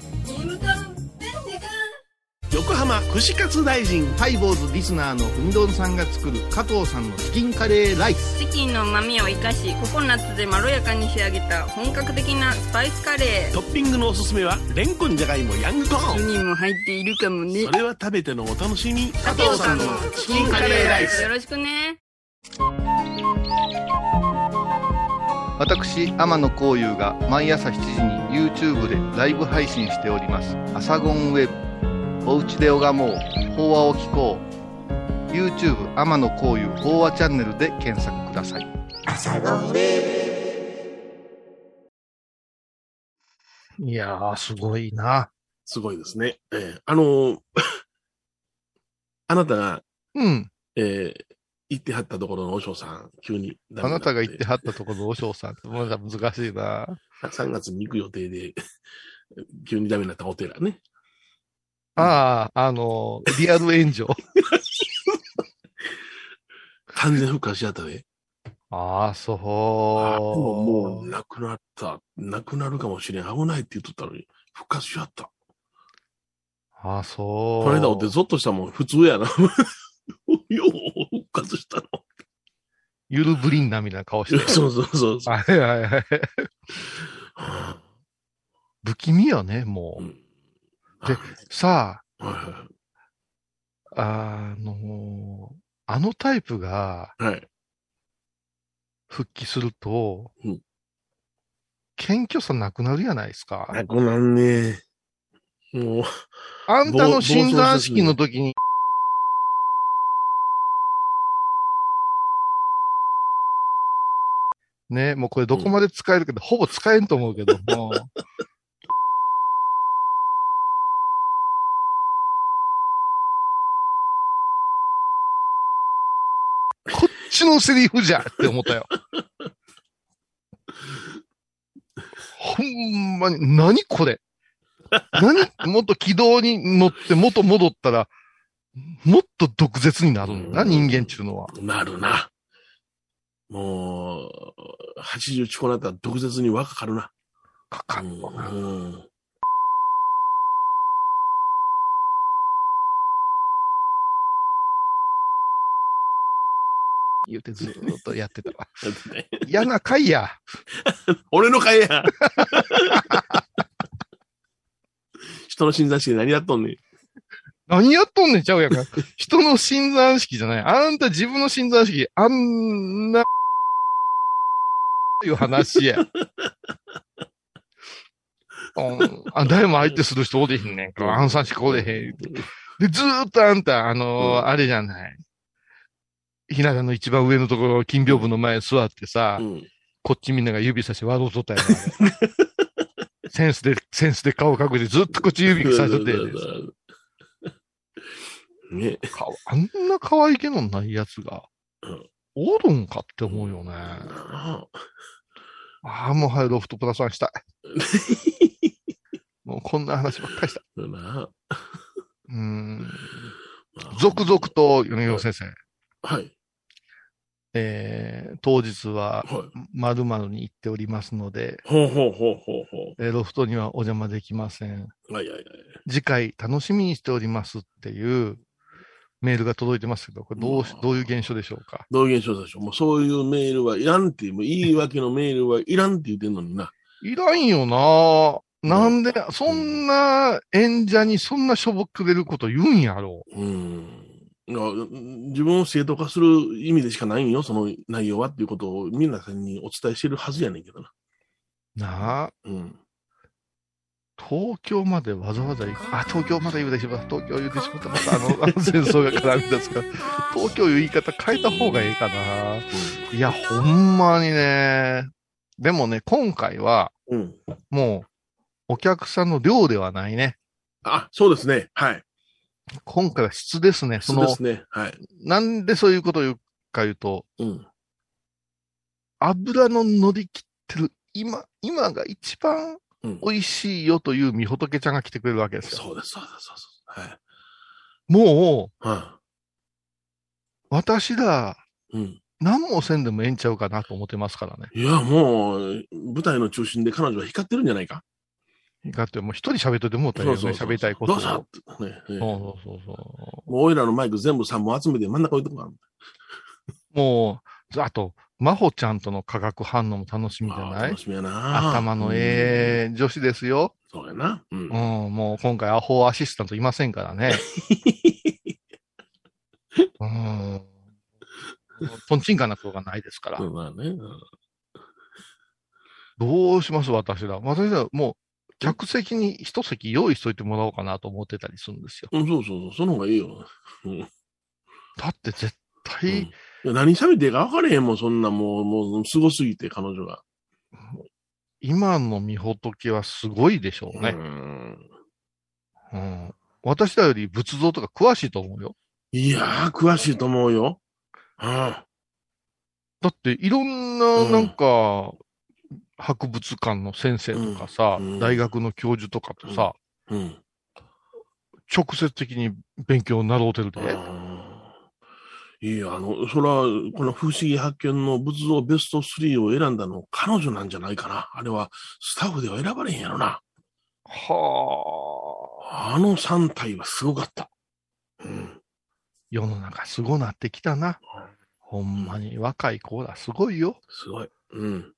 Speaker 2: 横浜串カツ大臣
Speaker 4: ハイボーズリスナーのうみどんさんが作る加藤さんのチキンカレーライス。
Speaker 5: チキンの旨味を生かしココナッツでまろやかに仕上げた本格的なスパイスカレー。
Speaker 2: トッピングのおすすめはレンコンじゃがいもヤングコーン。
Speaker 5: 1人も入っているかもね。
Speaker 2: それは食べてのお楽しみ。
Speaker 5: 加藤さんのチキンカレーライス。よろしくね
Speaker 3: 私、天野幸雄が毎朝7時に YouTube でライブ配信しております。アサゴンウェブ。おうちで拝もう。法話を聞こう。YouTube 天野幸雄法話チャンネルで検索ください。いやー、すごいな。
Speaker 2: すごいですね。えーあのー (laughs) あなたが、
Speaker 3: うん。
Speaker 2: えー行ってはったところのお嬢さん、急に
Speaker 3: あなたが言ってはったところのお嬢さんって、まだ難しいな。
Speaker 2: 3月に行く予定で、急にダメになったお寺ね。
Speaker 3: ああ、あの、リアル炎上。
Speaker 2: 完全復活しちゃったで。
Speaker 3: ああ、そう。
Speaker 2: ももう、亡くなった。亡くなるかもしれん。危ないって言っとったのに、復活しちゃった。
Speaker 3: ああ、そう。
Speaker 2: この間おってゾッとしたもん、普通やな。(laughs) よう復活したの？
Speaker 3: ゆるぶりんなみたいな顔してる。(laughs)
Speaker 2: そうそうそうそう。
Speaker 3: はいはいはい。
Speaker 2: は
Speaker 3: 不気味よね、も
Speaker 2: あう
Speaker 3: う。
Speaker 2: ん
Speaker 3: でさ
Speaker 2: はいは
Speaker 3: あ、あの、あのタイプが
Speaker 2: いはい。
Speaker 3: 復帰すると、
Speaker 2: うん
Speaker 3: 謙虚さなくなるやないですか。
Speaker 2: なくなんね。もう、
Speaker 3: あんたの診断式の時に、ね、もうこれどこまで使えるけど、ほぼ使えんと思うけど (laughs) も。こっちのセリフじゃって思ったよ。ほんまに、何これ？何？もっと軌道に乗って元戻ったら、もっと毒舌になるんだな、
Speaker 2: うん
Speaker 3: 人間っていうのは。
Speaker 2: なるな。もう、80近くなったら毒舌に輪かかるな。
Speaker 3: かかんのな。
Speaker 2: うん。
Speaker 3: 言うてずーっとやってたわ。(laughs) 嫌な回や。
Speaker 2: 俺の会や。人の診断式で何やっとんねん。
Speaker 3: 何やっとんねんちゃうやんか。(laughs) 人の診断式じゃない。あんた自分の診断式、あんな、いう話や。(laughs) うん、あ誰も相手する人おれへんねんから、暗算式おれへん。で、ずーっとあんた、あのー
Speaker 2: うん
Speaker 3: あれじゃない。ひな壇の一番上のところ、金屏風の前に座ってさ、
Speaker 2: うん。
Speaker 3: こっちみんなが指さして笑うとったやな。(laughs) センスで、センスで顔隠してずっとこっち指さしとって
Speaker 2: ね。
Speaker 3: かあんな可愛げのないやつが
Speaker 2: うん、
Speaker 3: おるんかって思うよね。
Speaker 2: な
Speaker 3: ああ、もうはい、ロフトプラスワンしたい。(laughs) もうこんな話ばっかりした。
Speaker 2: あな
Speaker 3: うーん。
Speaker 2: あ
Speaker 3: 続々と、米広先生、
Speaker 2: はい。
Speaker 3: えー、当日は、
Speaker 2: はい。
Speaker 3: まるまるに行っておりますので、
Speaker 2: ほうほうほうほうほ
Speaker 3: えーロフトにはお邪魔できません。
Speaker 2: う。はいはいはい。
Speaker 3: 次回楽しみにしておりますっていうメールが届いてますけど、これどうどういう現象でしょうか？
Speaker 2: どういう現象でしょう？もうそういうメールはいらんっていう、もう言い訳のメールはいらんって言ってんのにな。
Speaker 3: いらんよななんで、そんな演者にそんなしょぼくれること言うんやろ
Speaker 2: うん。いや自分を正当化する意味でしかないんよ、その内容はっていうことを皆さんにお伝えしてるはずやねんけどな。
Speaker 3: なあ。
Speaker 2: うん。
Speaker 3: 東京までわざわざ行く。あ、東京まで言うでしまう。東京言うてしまった。またあの、あの戦争が絡み出すから。東京いう言い方変えた方がいいかな。いや、ほんまにね。でもね、今回は、
Speaker 2: うん。
Speaker 3: もう、お客さんの量ではないね。
Speaker 2: あ、そうですね。はい。
Speaker 3: 今回は質ですね。その
Speaker 2: そうです、ね。はい。
Speaker 3: なんでそういうことを言うか言うと、
Speaker 2: うん。
Speaker 3: 油の乗り切ってる、今、今が一番
Speaker 2: うん
Speaker 3: 美味しいよというみほとけちゃんが来てくれるわけですよ。
Speaker 2: そうです、そうです、そうです。はい。
Speaker 3: もう、
Speaker 2: は
Speaker 3: 私ら、
Speaker 2: い。うん。
Speaker 3: 何もせんでもええんちゃうかなと思ってますからね。
Speaker 2: いや、もう、舞台の中心で彼女は光ってるんじゃないか？
Speaker 3: だってもう一人喋っといてもうたら。喋りたいことを。
Speaker 2: どうぞ
Speaker 3: そう
Speaker 2: ねね
Speaker 3: そうそうそ
Speaker 2: もう俺らのマイク全部3本集めて真ん中置いてこな
Speaker 3: う。もう、あと、真帆ちゃんとの化学反応も楽しみじゃない？
Speaker 2: 楽しみやな。
Speaker 3: 頭の
Speaker 2: うん
Speaker 3: ええ女子ですよ。
Speaker 2: そうやな。うん
Speaker 3: うん、もう今回アホアシスタントいませんからね。(laughs) うん。とんちんかなことがないですから。
Speaker 2: そうだね。うん
Speaker 3: どうします私ら。私らもう、客席に一席用意しといてもらおうかなと思ってたりするんですよ。
Speaker 2: うん、そうそうそう、その方がいいよ。うん
Speaker 3: だって絶
Speaker 2: うん
Speaker 3: 対、
Speaker 2: いや何喋っていいか分からへんもん、そんなもう、もう、すごすぎて、彼女が。
Speaker 3: 今のみほとけはすごいでしょうね。
Speaker 2: うん
Speaker 3: うん。私らより仏像とか詳しいと思うよ。
Speaker 2: いやー、詳しいと思うよ。あ
Speaker 3: だっていろんな、なんか、博物館の先生とかさ、
Speaker 2: うんうん
Speaker 3: 大学の教授とかとさ、
Speaker 2: あ、うん。
Speaker 3: 直接的に勉強になろうてるで。
Speaker 2: あーいや、あの、それは、この不思議発見の仏像ベスト3を選んだの彼女なんじゃないかな。あれは、スタッフでは選ばれへんやろな。
Speaker 3: はあ。
Speaker 2: あの3体はすごかった。うん。
Speaker 3: 世の中すごなってきたな。ほんまに若い子らすごいよ。
Speaker 2: すごい。うん。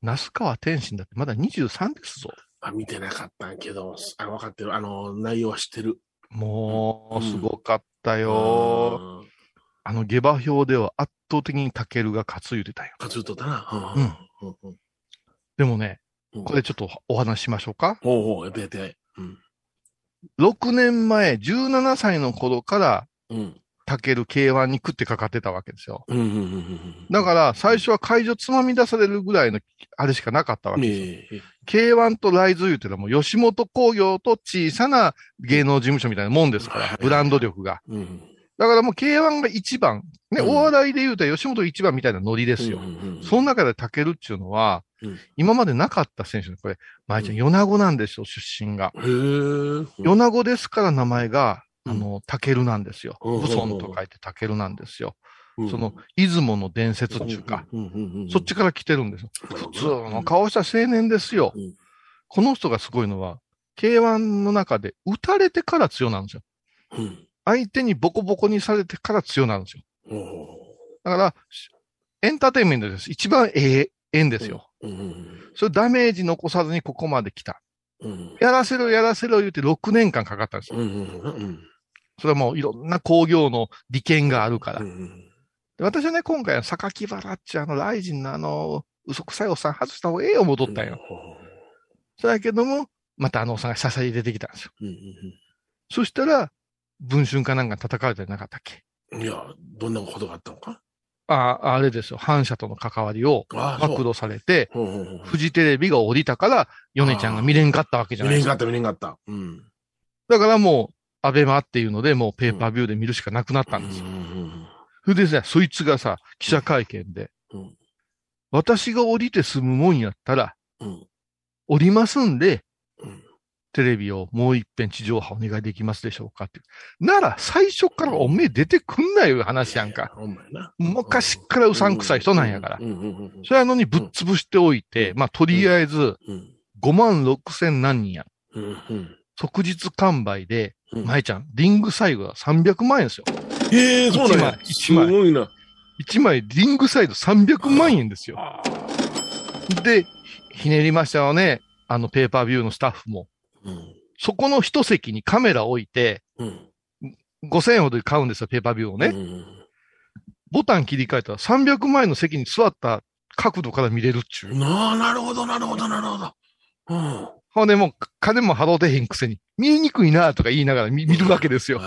Speaker 3: 那須川天心だってまだ23ですぞ。
Speaker 2: あ、見てなかったけど、あ、分かってる。あの、内容は知ってる。
Speaker 3: もう、
Speaker 2: うん
Speaker 3: すごかったよ。
Speaker 2: うん。
Speaker 3: あの下馬評では圧倒的にタケルが勝つ言うてたよ。
Speaker 2: 勝つとったな。
Speaker 3: うん
Speaker 2: うん。うん。
Speaker 3: でもね、
Speaker 2: うん
Speaker 3: これちょっとお話ししましょうか？
Speaker 2: ほうほう、やってやって。うん。
Speaker 3: 6年前、17歳の頃から、
Speaker 2: うん。
Speaker 3: タケル K1 に食ってかかってたわけですよ。
Speaker 2: うん。うん。うん。
Speaker 3: だから、最初は会場つまみ出されるぐらいの、あれしかなかったわけですよ。
Speaker 2: ええ
Speaker 3: K1 とライズ言うてのはもう吉本興業と小さな芸能事務所みたいなもんですか
Speaker 2: はい
Speaker 3: ら、ブランド力が。
Speaker 2: うん。
Speaker 3: だからもう K1 が一番、ね、
Speaker 2: うん
Speaker 3: お笑いで言うたら吉本一番みたいなノリですよ。
Speaker 2: うんうんうん
Speaker 3: その中でタケルっていうのは、
Speaker 2: うん
Speaker 3: 今までなかった選手で、これ、前ちゃん、米子なんですよ、出身が。米子ですから名前が、
Speaker 2: うん
Speaker 3: あの、タケルなんですよ。
Speaker 2: うん
Speaker 3: ブソンと書いてタケルなんですよ。
Speaker 2: うん
Speaker 3: その、出雲の伝説っていうか、そっちから来てるんですよ。普通の顔した青年ですよ。
Speaker 2: うん
Speaker 3: この人がすごいのは、K1 の中で打たれてから強なんですよ。
Speaker 2: うん。
Speaker 3: 相手にボコボコにされてから強なんですよ。だから、しエンターテインメントです。一番ええ、縁ですよ。
Speaker 2: うんうん
Speaker 3: それダメージ残さずにここまで来た。
Speaker 2: うん
Speaker 3: やらせろやらせろ言って6年間かかったんですよ。
Speaker 2: うん
Speaker 3: それはもういろんな工業の利権があるから。
Speaker 2: うん
Speaker 3: で私はね、今回は榊原っちあの、ライジンのあの、嘘くさいおっさん外した方がええよ、戻ったんよ。そやけども、またあのおっさんがしゃしゃり出てきたんですよ。そしたら、文春かなんか叩かれてなかったっけ？
Speaker 2: うんいや、どんなことがあったのか？
Speaker 3: ああ、あれですよ。反社との関わりを暴露されて、
Speaker 2: ほうほうほう
Speaker 3: フジテレビが降りたから、ヨネちゃんが見れんかったわけじゃないですか。
Speaker 2: 見れんかった、見れんかった。うん。
Speaker 3: だからもう、アベマっていうので、もうペーパービューで見るしかなくなったんですよ。
Speaker 2: うんうん
Speaker 3: それでさ、そいつがさ、記者会見で、
Speaker 2: うん
Speaker 3: 私が降りて済むもんやったら、
Speaker 2: うん
Speaker 3: 降りますんで、
Speaker 2: うん
Speaker 3: テレビをもう一遍地上波お願いできますでしょうかって。なら、最初からおめえ出てくんなよ、話やんか。昔っからうさんくさい人なんやからそれやのにぶっ潰しておいて、まあ、とりあえず、
Speaker 2: うん
Speaker 3: 5万6千何人や。
Speaker 2: うんうん
Speaker 3: 即日完売で、
Speaker 2: うん
Speaker 3: 舞ちゃん、リングサイドは300万円ですよ。
Speaker 2: へえ、そうなんや。
Speaker 3: 一枚
Speaker 2: すごいな。
Speaker 3: 1枚リングサイド300万円ですよ。で、ひひねりましたよね。あのペーパービューのスタッフも。
Speaker 2: うん
Speaker 3: そこの一席にカメラ置いて、
Speaker 2: うん
Speaker 3: 5000円ほどで買うんですよ、ペーパービューをね。
Speaker 2: うん
Speaker 3: ボタン切り替えたら300万円の席に座った角度から見れるっちゅう。
Speaker 2: なあ、なるほど、なるほど、なるほど。うん。
Speaker 3: ほんでもう金も払うてへんくせに、見えにくいなとか言いながら見見るわけですよ。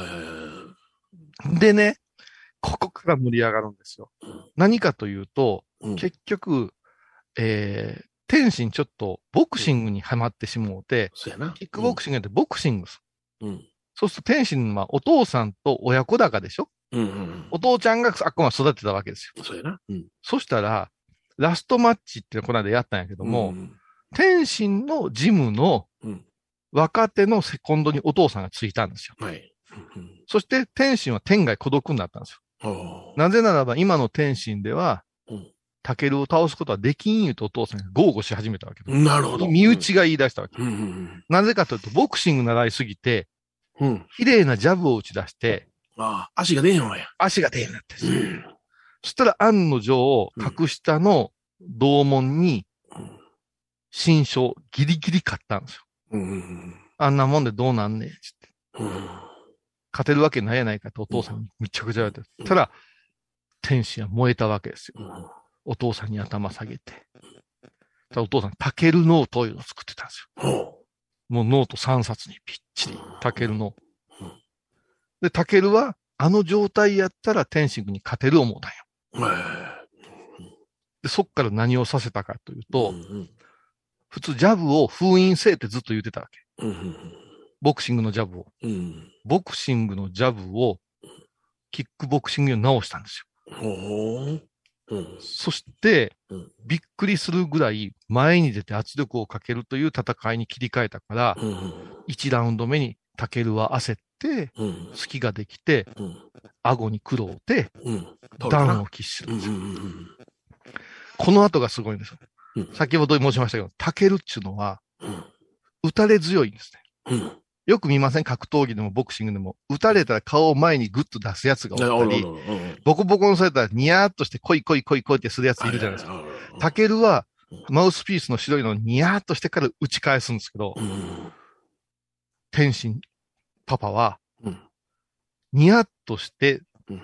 Speaker 3: でね、ここから盛り上がるんですよ
Speaker 2: うん。
Speaker 3: 何かというと、
Speaker 2: うん
Speaker 3: 結局、えー、天心ちょっとボクシングにはまってしもうて、
Speaker 2: そうやな。
Speaker 3: キックボクシングやってボクシングです。
Speaker 2: うん。
Speaker 3: そうすると天心はお父さんと親子高でしょ？
Speaker 2: うんうん
Speaker 3: お父ちゃんがあっこまで育てたわけですよ。
Speaker 2: うん。そうやな。うん。
Speaker 3: そしたら、ラストマッチってこの間やったんやけども、
Speaker 2: ん
Speaker 3: 天心のジムの
Speaker 2: うん
Speaker 3: 若手のセコンドにお父さんがついたんですよ。
Speaker 2: はい。うん
Speaker 3: そして天心は天外孤独になったんですよ。
Speaker 2: うん。
Speaker 3: なぜならば今の天心では、
Speaker 2: うん
Speaker 3: タケルを倒すことはできん言うとお父さんが豪語し始めたわけ。
Speaker 2: なるほど。
Speaker 3: 身内が言い出したわけ。
Speaker 2: うんうん
Speaker 3: なぜかというと、ボクシング習いすぎて、
Speaker 2: うん。うん。
Speaker 3: 綺麗なジャブを打ち出して、
Speaker 2: ああ、足が出へんわや。
Speaker 3: 足が出んなって。
Speaker 2: うん。
Speaker 3: そしたら案の定、格下の同門に、新章ギリギリ勝ったんですよ。
Speaker 2: うん。
Speaker 3: あんなもんでどうなんねん、つって。
Speaker 2: うん。
Speaker 3: 勝てるわけないやないかとお父さんにめちゃくちゃ言われて。
Speaker 2: うん
Speaker 3: ただ、天心は燃えたわけですよ。
Speaker 2: うん。
Speaker 3: お父さんに頭下げて。お父さん、タケルノートいうのを作ってたんですよ。
Speaker 2: ほ
Speaker 3: もうノート3冊にぴっちり、タケルの
Speaker 2: うん。
Speaker 3: で、タケルは、あの状態やったら天心に勝てる思うたんよ。で、そっから何をさせたかという
Speaker 2: え
Speaker 3: と、
Speaker 2: うん
Speaker 3: 普通ジャブを封印せえってずっと言ってたわけ。
Speaker 2: うん。
Speaker 3: ボクシングのジャブを。
Speaker 2: うん。
Speaker 3: ボクシングのジャブを、キックボクシングに直したんですよ。そして
Speaker 2: うん、
Speaker 3: びっくりするぐらい前に出て圧力をかけるという戦いに切り替えたから、
Speaker 2: うん。
Speaker 3: 1ラウンド目にタケルは焦って、
Speaker 2: うん。
Speaker 3: 隙ができて、
Speaker 2: うん。
Speaker 3: 顎に苦労て、
Speaker 2: うん。
Speaker 3: ダウンを喫する
Speaker 2: うんん。うん。うん。
Speaker 3: この後がすごいんですよ。
Speaker 2: うん
Speaker 3: 先ほど申しましたけど、タケルっちゅうのは、
Speaker 2: うん。
Speaker 3: 打たれ強いんですね。
Speaker 2: うん。
Speaker 3: よく見ません？格闘技でもボクシングでも、打たれたら顔を前にグッと出すやつがおったり、ボコボコにされたらニヤーっとして、来い来いってするやついるじゃないですか。
Speaker 2: か
Speaker 3: タケルは、マウスピースの白いのをニヤーっとしてから打ち返すんですけど、
Speaker 2: うん。
Speaker 3: 天心パパは
Speaker 2: うん、
Speaker 3: ニヤッとして
Speaker 2: うん、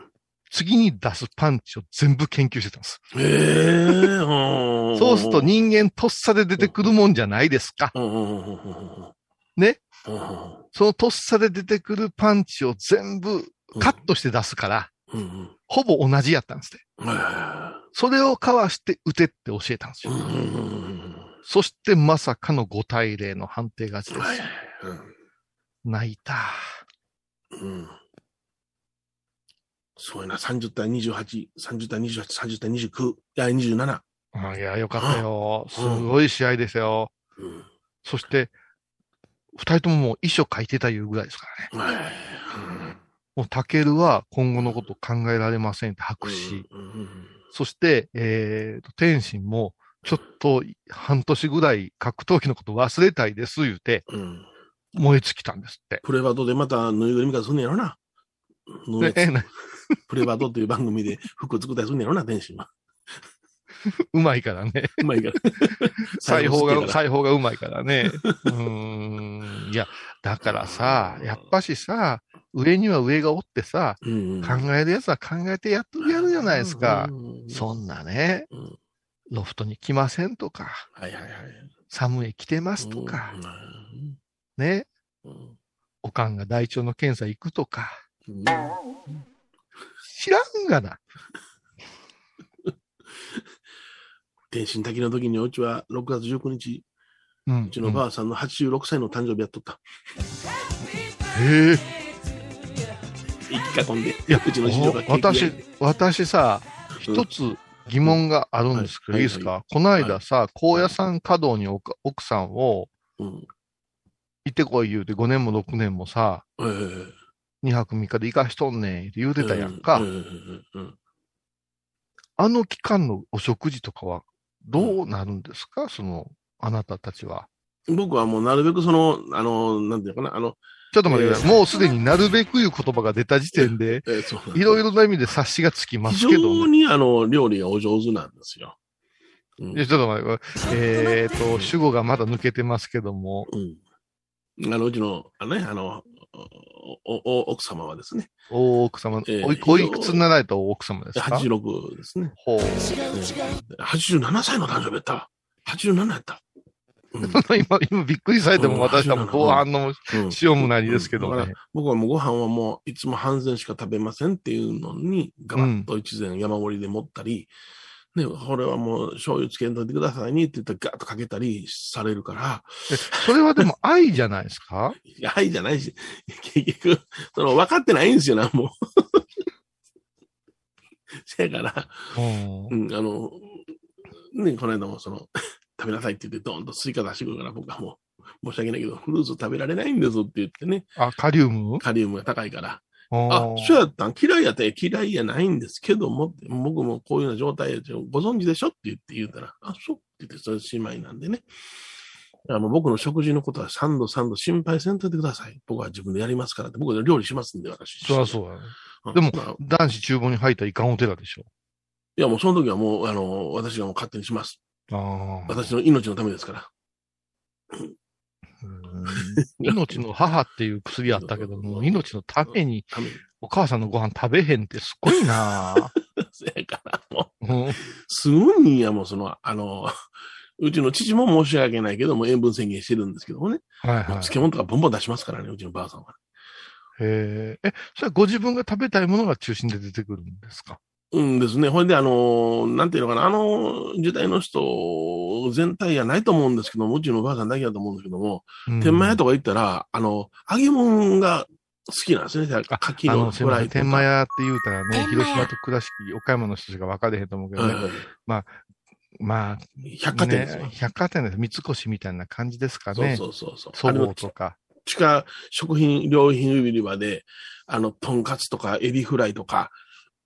Speaker 3: 次に出すパンチを全部研究してたんです。そうすると人間とっさで出てくるもんじゃないですか。
Speaker 2: 間
Speaker 3: ね。
Speaker 2: うん。
Speaker 3: そのとっさで出てくるパンチを全部カットして出すから、
Speaker 2: うん。
Speaker 3: ほぼ同じやったんですね。
Speaker 2: うん。
Speaker 3: それをかわして打てって教えたんですよ。
Speaker 2: うん。
Speaker 3: そしてまさかの5対0の判定勝ちです。泣いた。
Speaker 2: うん。そうやな、30対28、30対28、30対29、いや、27。
Speaker 3: あいや、よかったよ。すごい試合ですよ。
Speaker 2: うん。
Speaker 3: そして、二人とももう遺書書いてたいうぐらいですからね。
Speaker 2: はい。
Speaker 3: もうタケルは今後のこと考えられませんって白紙。
Speaker 2: うん。
Speaker 3: そして、えーと、天心も、ちょっと半年ぐらい格闘技のこと忘れたいです言うて、
Speaker 2: うん。
Speaker 3: 燃え尽きたんですって。
Speaker 2: プレバトでまたぬいぐるみ化すんねやろなプレバトっていう番組で服作ったりすんねやろな、天心は。(laughs)
Speaker 3: うまいからね。
Speaker 2: うまいから。(laughs)
Speaker 3: 裁縫が、裁縫がうまいからね。(laughs) うーん。いや、だからさ、やっぱしさ、上には上がおってさ、
Speaker 2: うん。
Speaker 3: 考えるやつは考えてやっとるやるじゃないですか。
Speaker 2: うん
Speaker 3: そんなね
Speaker 2: うん、
Speaker 3: ロフトに来ませんとか、
Speaker 2: はいはいはい。
Speaker 3: 寒い来てますとか、
Speaker 2: うん
Speaker 3: ね、
Speaker 2: うん
Speaker 3: おかんが大腸の検査行くとか、
Speaker 2: うん
Speaker 3: 知らんがな。
Speaker 2: 天心滝の時にうちは6月19日、
Speaker 3: うん
Speaker 2: うちのばあさんの86歳の誕生日やっとった。
Speaker 3: へえ。
Speaker 2: 一囲んで。
Speaker 3: いや
Speaker 2: うちの次女が
Speaker 3: 私
Speaker 2: て、
Speaker 3: 私さ、一つ疑問があるんですけど、
Speaker 2: はい
Speaker 3: いいですか？この間さ、高野山稼働に奥奥さんを
Speaker 2: うん。
Speaker 3: 行ってこい言うて5年も6年もさ、
Speaker 2: ええ
Speaker 3: 2泊3日で行かしとんねんって言うてたやんか。
Speaker 2: うんうんうんうん
Speaker 3: あの期間のお食事とかはどうなるんですか？その、あなたたちは。
Speaker 2: 僕はもうなるべくその、あの、なんていうのかな、あの、
Speaker 3: ちょっと待ってください。もうすでになるべくいう言葉が出た時点で、(laughs) いろいろな意味で察しがつきます
Speaker 2: 非
Speaker 3: けどね。
Speaker 2: 常にあの、料理がお上手なんですよ。うん
Speaker 3: ちょっと待ってください。えっと、主語がまだ抜けてますけども、
Speaker 2: うん。あの、うちの、あのね、あの、お、お、奥様はですね、
Speaker 3: 大奥様、
Speaker 2: ええ
Speaker 3: おいおいくつになられた大奥様ですか
Speaker 2: ？86ですね。
Speaker 3: ほう。
Speaker 2: えー87歳の誕生日やったわ。87やった。うん (laughs)
Speaker 3: 今、今びっくりされても
Speaker 2: うん
Speaker 3: 私はもうご飯の
Speaker 2: うん
Speaker 3: 塩もないですけどね
Speaker 2: だから。僕はもうご飯はもういつも半膳しか食べませんっていうのに、ガバッと一膳山盛りで持ったり、ね、これはもう醤油つけんといてくださいねって言ったらガーッとかけたりされるから、
Speaker 3: えそれはでも (laughs) 愛じゃないですか？
Speaker 2: いや、愛じゃないし、(laughs) 結局、その分かってないんですよな、もう。(laughs) せやから、
Speaker 3: うん。
Speaker 2: うん、あの、ね、この間もその、食べなさいって言ってドーンとスイカ出してくるから僕はもう、申し訳ないけど、フルーツ食べられないんですって言ってね、
Speaker 3: あ、カリウム？
Speaker 2: カリウムが高いから、あ、そうやったん？嫌いやったら嫌いやないんですけども、僕もこういうような状態やご存知でしょって言って言うたら、あ、そうって言って、それ姉妹なんでね。あの僕の食事のことは3度3度心配せんといてください。僕は自分でやりますからって、僕料理しますんで、私。
Speaker 3: そりゃそうやね。
Speaker 2: うん
Speaker 3: でも
Speaker 2: まあ
Speaker 3: 男子厨房に入ったらいかんお寺でしょ。
Speaker 2: いや、もうその時はもう、あの、私がもう勝手にします。
Speaker 3: ああ。
Speaker 2: 私の命のためですから。
Speaker 3: うん命の母っていう薬あったけども、命のために。お母さんのご飯食べへんってすごいな (laughs) ぁ
Speaker 2: そやから、もう、
Speaker 3: うん
Speaker 2: すごいんや、もうその、あの、うちの父も申し訳ないけども、塩分宣言してるんですけどもね。
Speaker 3: はいはい。
Speaker 2: 漬物とかボンボン出しますからね、うちのばあさんは。
Speaker 3: へえ。え、それはご自分が食べたいものが中心で出てくるんですか？
Speaker 2: うんですね。ほいで、あの、なんていうのかな、あの時代の人全体やないと思うんですけども、うちのおばあさんだけだと思うんですけども、天満屋とか行ったら、あの、揚げ物が好きなんですね。牡蠣
Speaker 3: あ
Speaker 2: の。フライ。
Speaker 3: 天満屋って言うたらね、広島と倉敷、岡山の人しか分かれへんと思うけどね。
Speaker 2: はいはい
Speaker 3: まあ、
Speaker 2: 百貨店ですよ
Speaker 3: ね。百貨店です。三越みたいな感じですかね。
Speaker 2: そうそうそうそう。
Speaker 3: そうとか。
Speaker 2: 地下食品、料品売り場で、あの、とんかつとかエビフライとか、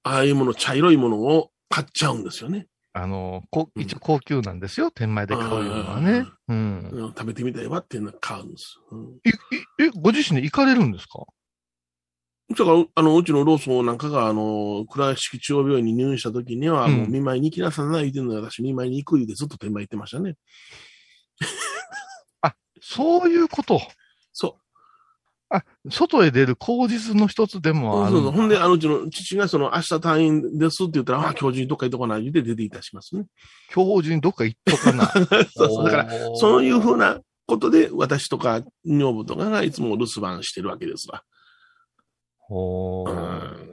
Speaker 2: ああいうもの、茶色いものを買っちゃうんですよね。
Speaker 3: あの、こ
Speaker 2: うん
Speaker 3: 一応高級なんですよ。天満屋で買うのはね。うん。
Speaker 2: うん食べてみたいわっていうのを買うんです。うん
Speaker 3: い、いえ、ご自身で行かれるんですか？
Speaker 2: だから、あの、うちのローソンなんかが、あの、倉敷中央病院に入院した時には、
Speaker 3: うん
Speaker 2: もう見舞いに行きなさいな、言ってんのに私、見舞いに行く言うてずっと転売行ってましたね。
Speaker 3: そういうこと。
Speaker 2: そ
Speaker 3: 外へ出る口実の一つで
Speaker 2: う。
Speaker 3: もある
Speaker 2: そうそう。ほんで、あの、うちの父がその、明日退院ですって言ったら、ああ、今日中にどっか行っとかない言うて出ていたしますね。
Speaker 3: 標準どっか行っとかな。(laughs)
Speaker 2: そうそう。だから、
Speaker 3: ら
Speaker 2: そういうふうなことで、私とか女房とかがいつも留守番してるわけですわ。
Speaker 3: ほー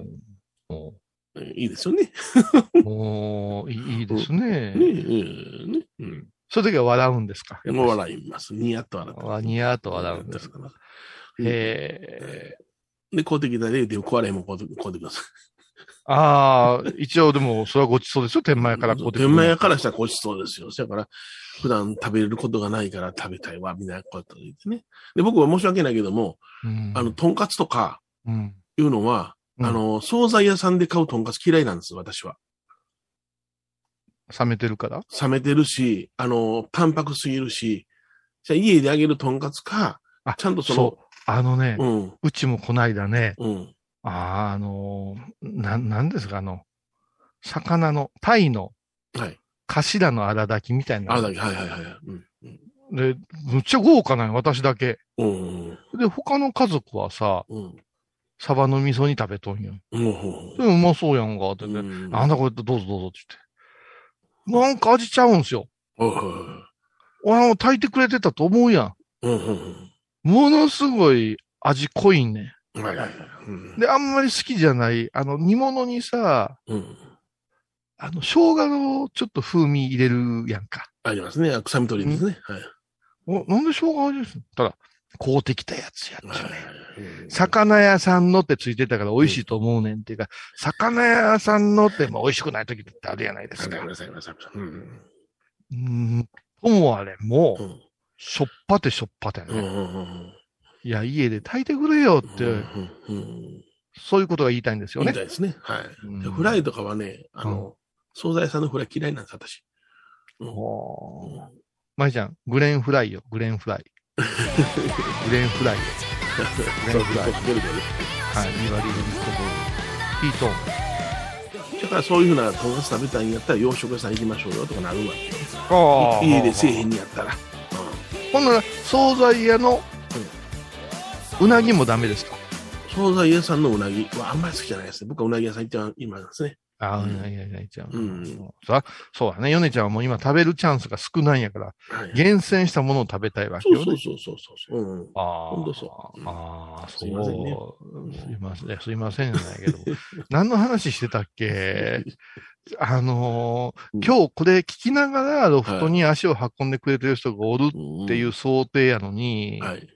Speaker 2: うんいいですよね。
Speaker 3: ーほーいいいいですね。
Speaker 2: ねうんねうん。
Speaker 3: そういう時は笑うんですか？
Speaker 2: もう笑います。ニヤッと笑って
Speaker 3: あニヤーと笑うんですか
Speaker 2: か
Speaker 3: へえ。
Speaker 2: で、買うてきたで、で、壊れも買うて買うてください。
Speaker 3: ああ、一応でも、それはごちそうですよ。天満屋からこう
Speaker 2: 天満屋からしたらごちそうですよ。だから、普段食べれることがないから食べたいわ、みたいなこと言ってね。で、僕は申し訳ないけども、
Speaker 3: うん
Speaker 2: あの、、とんかつとか
Speaker 3: うん。
Speaker 2: いうのは、
Speaker 3: うん
Speaker 2: あの、惣菜屋さんで買うとんかつ嫌いなんです、私は。
Speaker 3: 冷めてるから？
Speaker 2: 冷めてるし、あの、淡白すぎるし、じゃあ家で揚げるとんかつか、
Speaker 3: あ
Speaker 2: ちゃんとその。
Speaker 3: あのね、
Speaker 2: うん、
Speaker 3: うちもこないだね、
Speaker 2: うん、
Speaker 3: あーあのー、なん、なんですか、あの、魚の、タイの
Speaker 2: はい。
Speaker 3: 頭の荒炊きみたいな。
Speaker 2: あだけ、はいはいはいはい。うん、うん
Speaker 3: で、むっちゃ豪華なんよ、私だけ。
Speaker 2: うん、
Speaker 3: で、他の家族はさ、
Speaker 2: うん、
Speaker 3: サバの味噌に食べとんよ。
Speaker 2: うん、うん
Speaker 3: で、うまそうやんか、ってね。
Speaker 2: うん。
Speaker 3: なんだこれってどうぞどうぞって言って。なんか味ちゃうんすよ。
Speaker 2: おい
Speaker 3: 俺も炊いてくれてたと思うやん。
Speaker 2: うん、うん、
Speaker 3: ものすごい味濃いんね。
Speaker 2: うん。はいはいはい。うん
Speaker 3: で、あんまり好きじゃない、あの、煮物にさ、
Speaker 2: うん。
Speaker 3: あの、生姜のちょっと風味入れるやんか。
Speaker 2: ありますね。臭み取りですね。はい。
Speaker 3: おなんで生姜味ですただ、買うてきたやつやっちゃうね。
Speaker 2: うん
Speaker 3: 魚屋さんのってついてたから美味しいと思うねんっていうか、魚屋さんのっても美味しくない時ってあるやないですか。
Speaker 2: ごめんなさい、ごめんなさい。うん。
Speaker 3: うーん。ともあれ、もう、
Speaker 2: うん
Speaker 3: しょっぱてしょっぱてやね。
Speaker 2: うんうんうん
Speaker 3: いや、家で炊いてくれよって、
Speaker 2: うんうん
Speaker 3: そういうことが言いたいんですよね
Speaker 2: みた。いですね。はい。
Speaker 3: うん
Speaker 2: でフライとかはね、あの、惣菜屋さんのフライ嫌いなんです、私。うん
Speaker 3: ほーまいちゃん、グレンフライよ、グレンフライ。(laughs) グレンフライよ。
Speaker 2: そうフライ。
Speaker 3: はい、2割入りとヒートーン。
Speaker 2: だからそういうふうなとんかつ食べたいんやったら洋食屋さん行きましょうよとかなるわけよ。家でせえへんにやったら。
Speaker 3: ほんなら、惣菜屋の、うなぎもダメですか？
Speaker 2: 惣菜屋さんのうなぎはあんまり好きじゃないですね。僕はうなぎ屋さん行っては今ですね。
Speaker 3: ああ、
Speaker 2: うん
Speaker 3: うなぎ屋行っちゃう。
Speaker 2: うん
Speaker 3: さそうだね。ヨネちゃんはもう今食べるチャンスが少ないんやから、
Speaker 2: はい。
Speaker 3: 厳選したものを食べたいわけよね。
Speaker 2: そうそうそうそうそう。うん。
Speaker 3: ああ。ああ、そう。
Speaker 2: すいませんね
Speaker 3: すいません。すいませんじゃないけど。(laughs) 何の話してたっけ？(laughs) あのー今日これ聞きながらロフトに足を運んでくれてる人がおる
Speaker 2: 日
Speaker 3: っていう想定やのに、
Speaker 2: はい。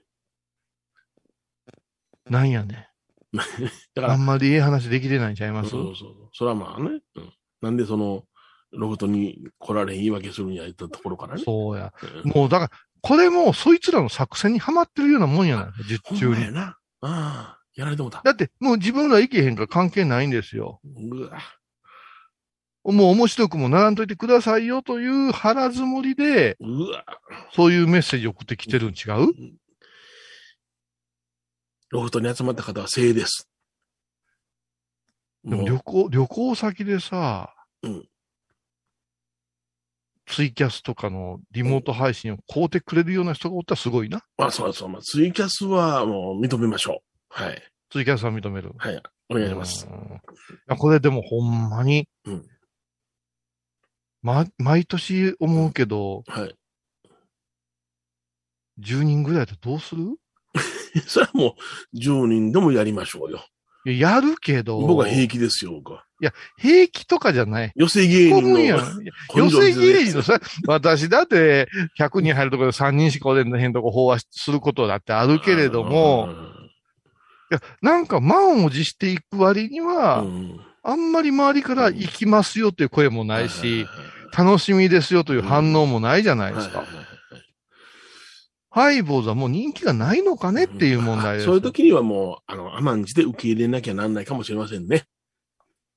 Speaker 3: なんやねん。(laughs)
Speaker 2: だから
Speaker 3: あんまりいい話できてないんちゃいます？
Speaker 2: そうそうそう。それはまあね。うんなんでその、ロフトに来られん言い訳するんや言ったところからね。
Speaker 3: そうや。
Speaker 2: うん
Speaker 3: もうだから、これもそいつらの作戦にはまってるようなもんやない術中に。
Speaker 2: やな。ああ。やられてもた。
Speaker 3: だって、もう自分ら行けへんから関係ないんですよ。
Speaker 2: うわ。
Speaker 3: もう面白くもならんといてくださいよという腹積もりで、
Speaker 2: うわ。
Speaker 3: そういうメッセージ送ってきてるん違う？
Speaker 2: ロフトに集まった方は精鋭です。
Speaker 3: でも旅行、旅行先でさ、
Speaker 2: うん
Speaker 3: ツイキャスとかのリモート配信を買うてくれるような人がおったらすごいな。
Speaker 2: まあ、そうそう。まあ、ツイキャスはもう認めましょう。はい。
Speaker 3: ツイキャスは認める。
Speaker 2: はい。お願いします。
Speaker 3: うんいやこれでもほんまに、
Speaker 2: うん
Speaker 3: ま、毎年思うけど、
Speaker 2: はい。
Speaker 3: 10人ぐらいでどうする？(laughs)
Speaker 2: それはもう、10人でもやりましょうよ。
Speaker 3: いややるけど、
Speaker 2: 僕は平気ですよ、僕は。
Speaker 3: 平気とかじゃない。
Speaker 2: 寄せ芸人の。
Speaker 3: 寄せ芸人のさ、私だって100人入るところで3人しかおれんへんとこ飽和することだってあるけれども、いや、なんか満を持していく割に
Speaker 2: う
Speaker 3: は、
Speaker 2: ん、
Speaker 3: あんまり周りから行きますよという声もないし、楽しみですよという反応もないじゃないですか
Speaker 2: はい。はいはいはい
Speaker 3: ハイボーズはもう人気がないのかねっていう問題です。
Speaker 2: そういう時にはもう、あの、甘んじて受け入れなきゃなんないかもしれませんね。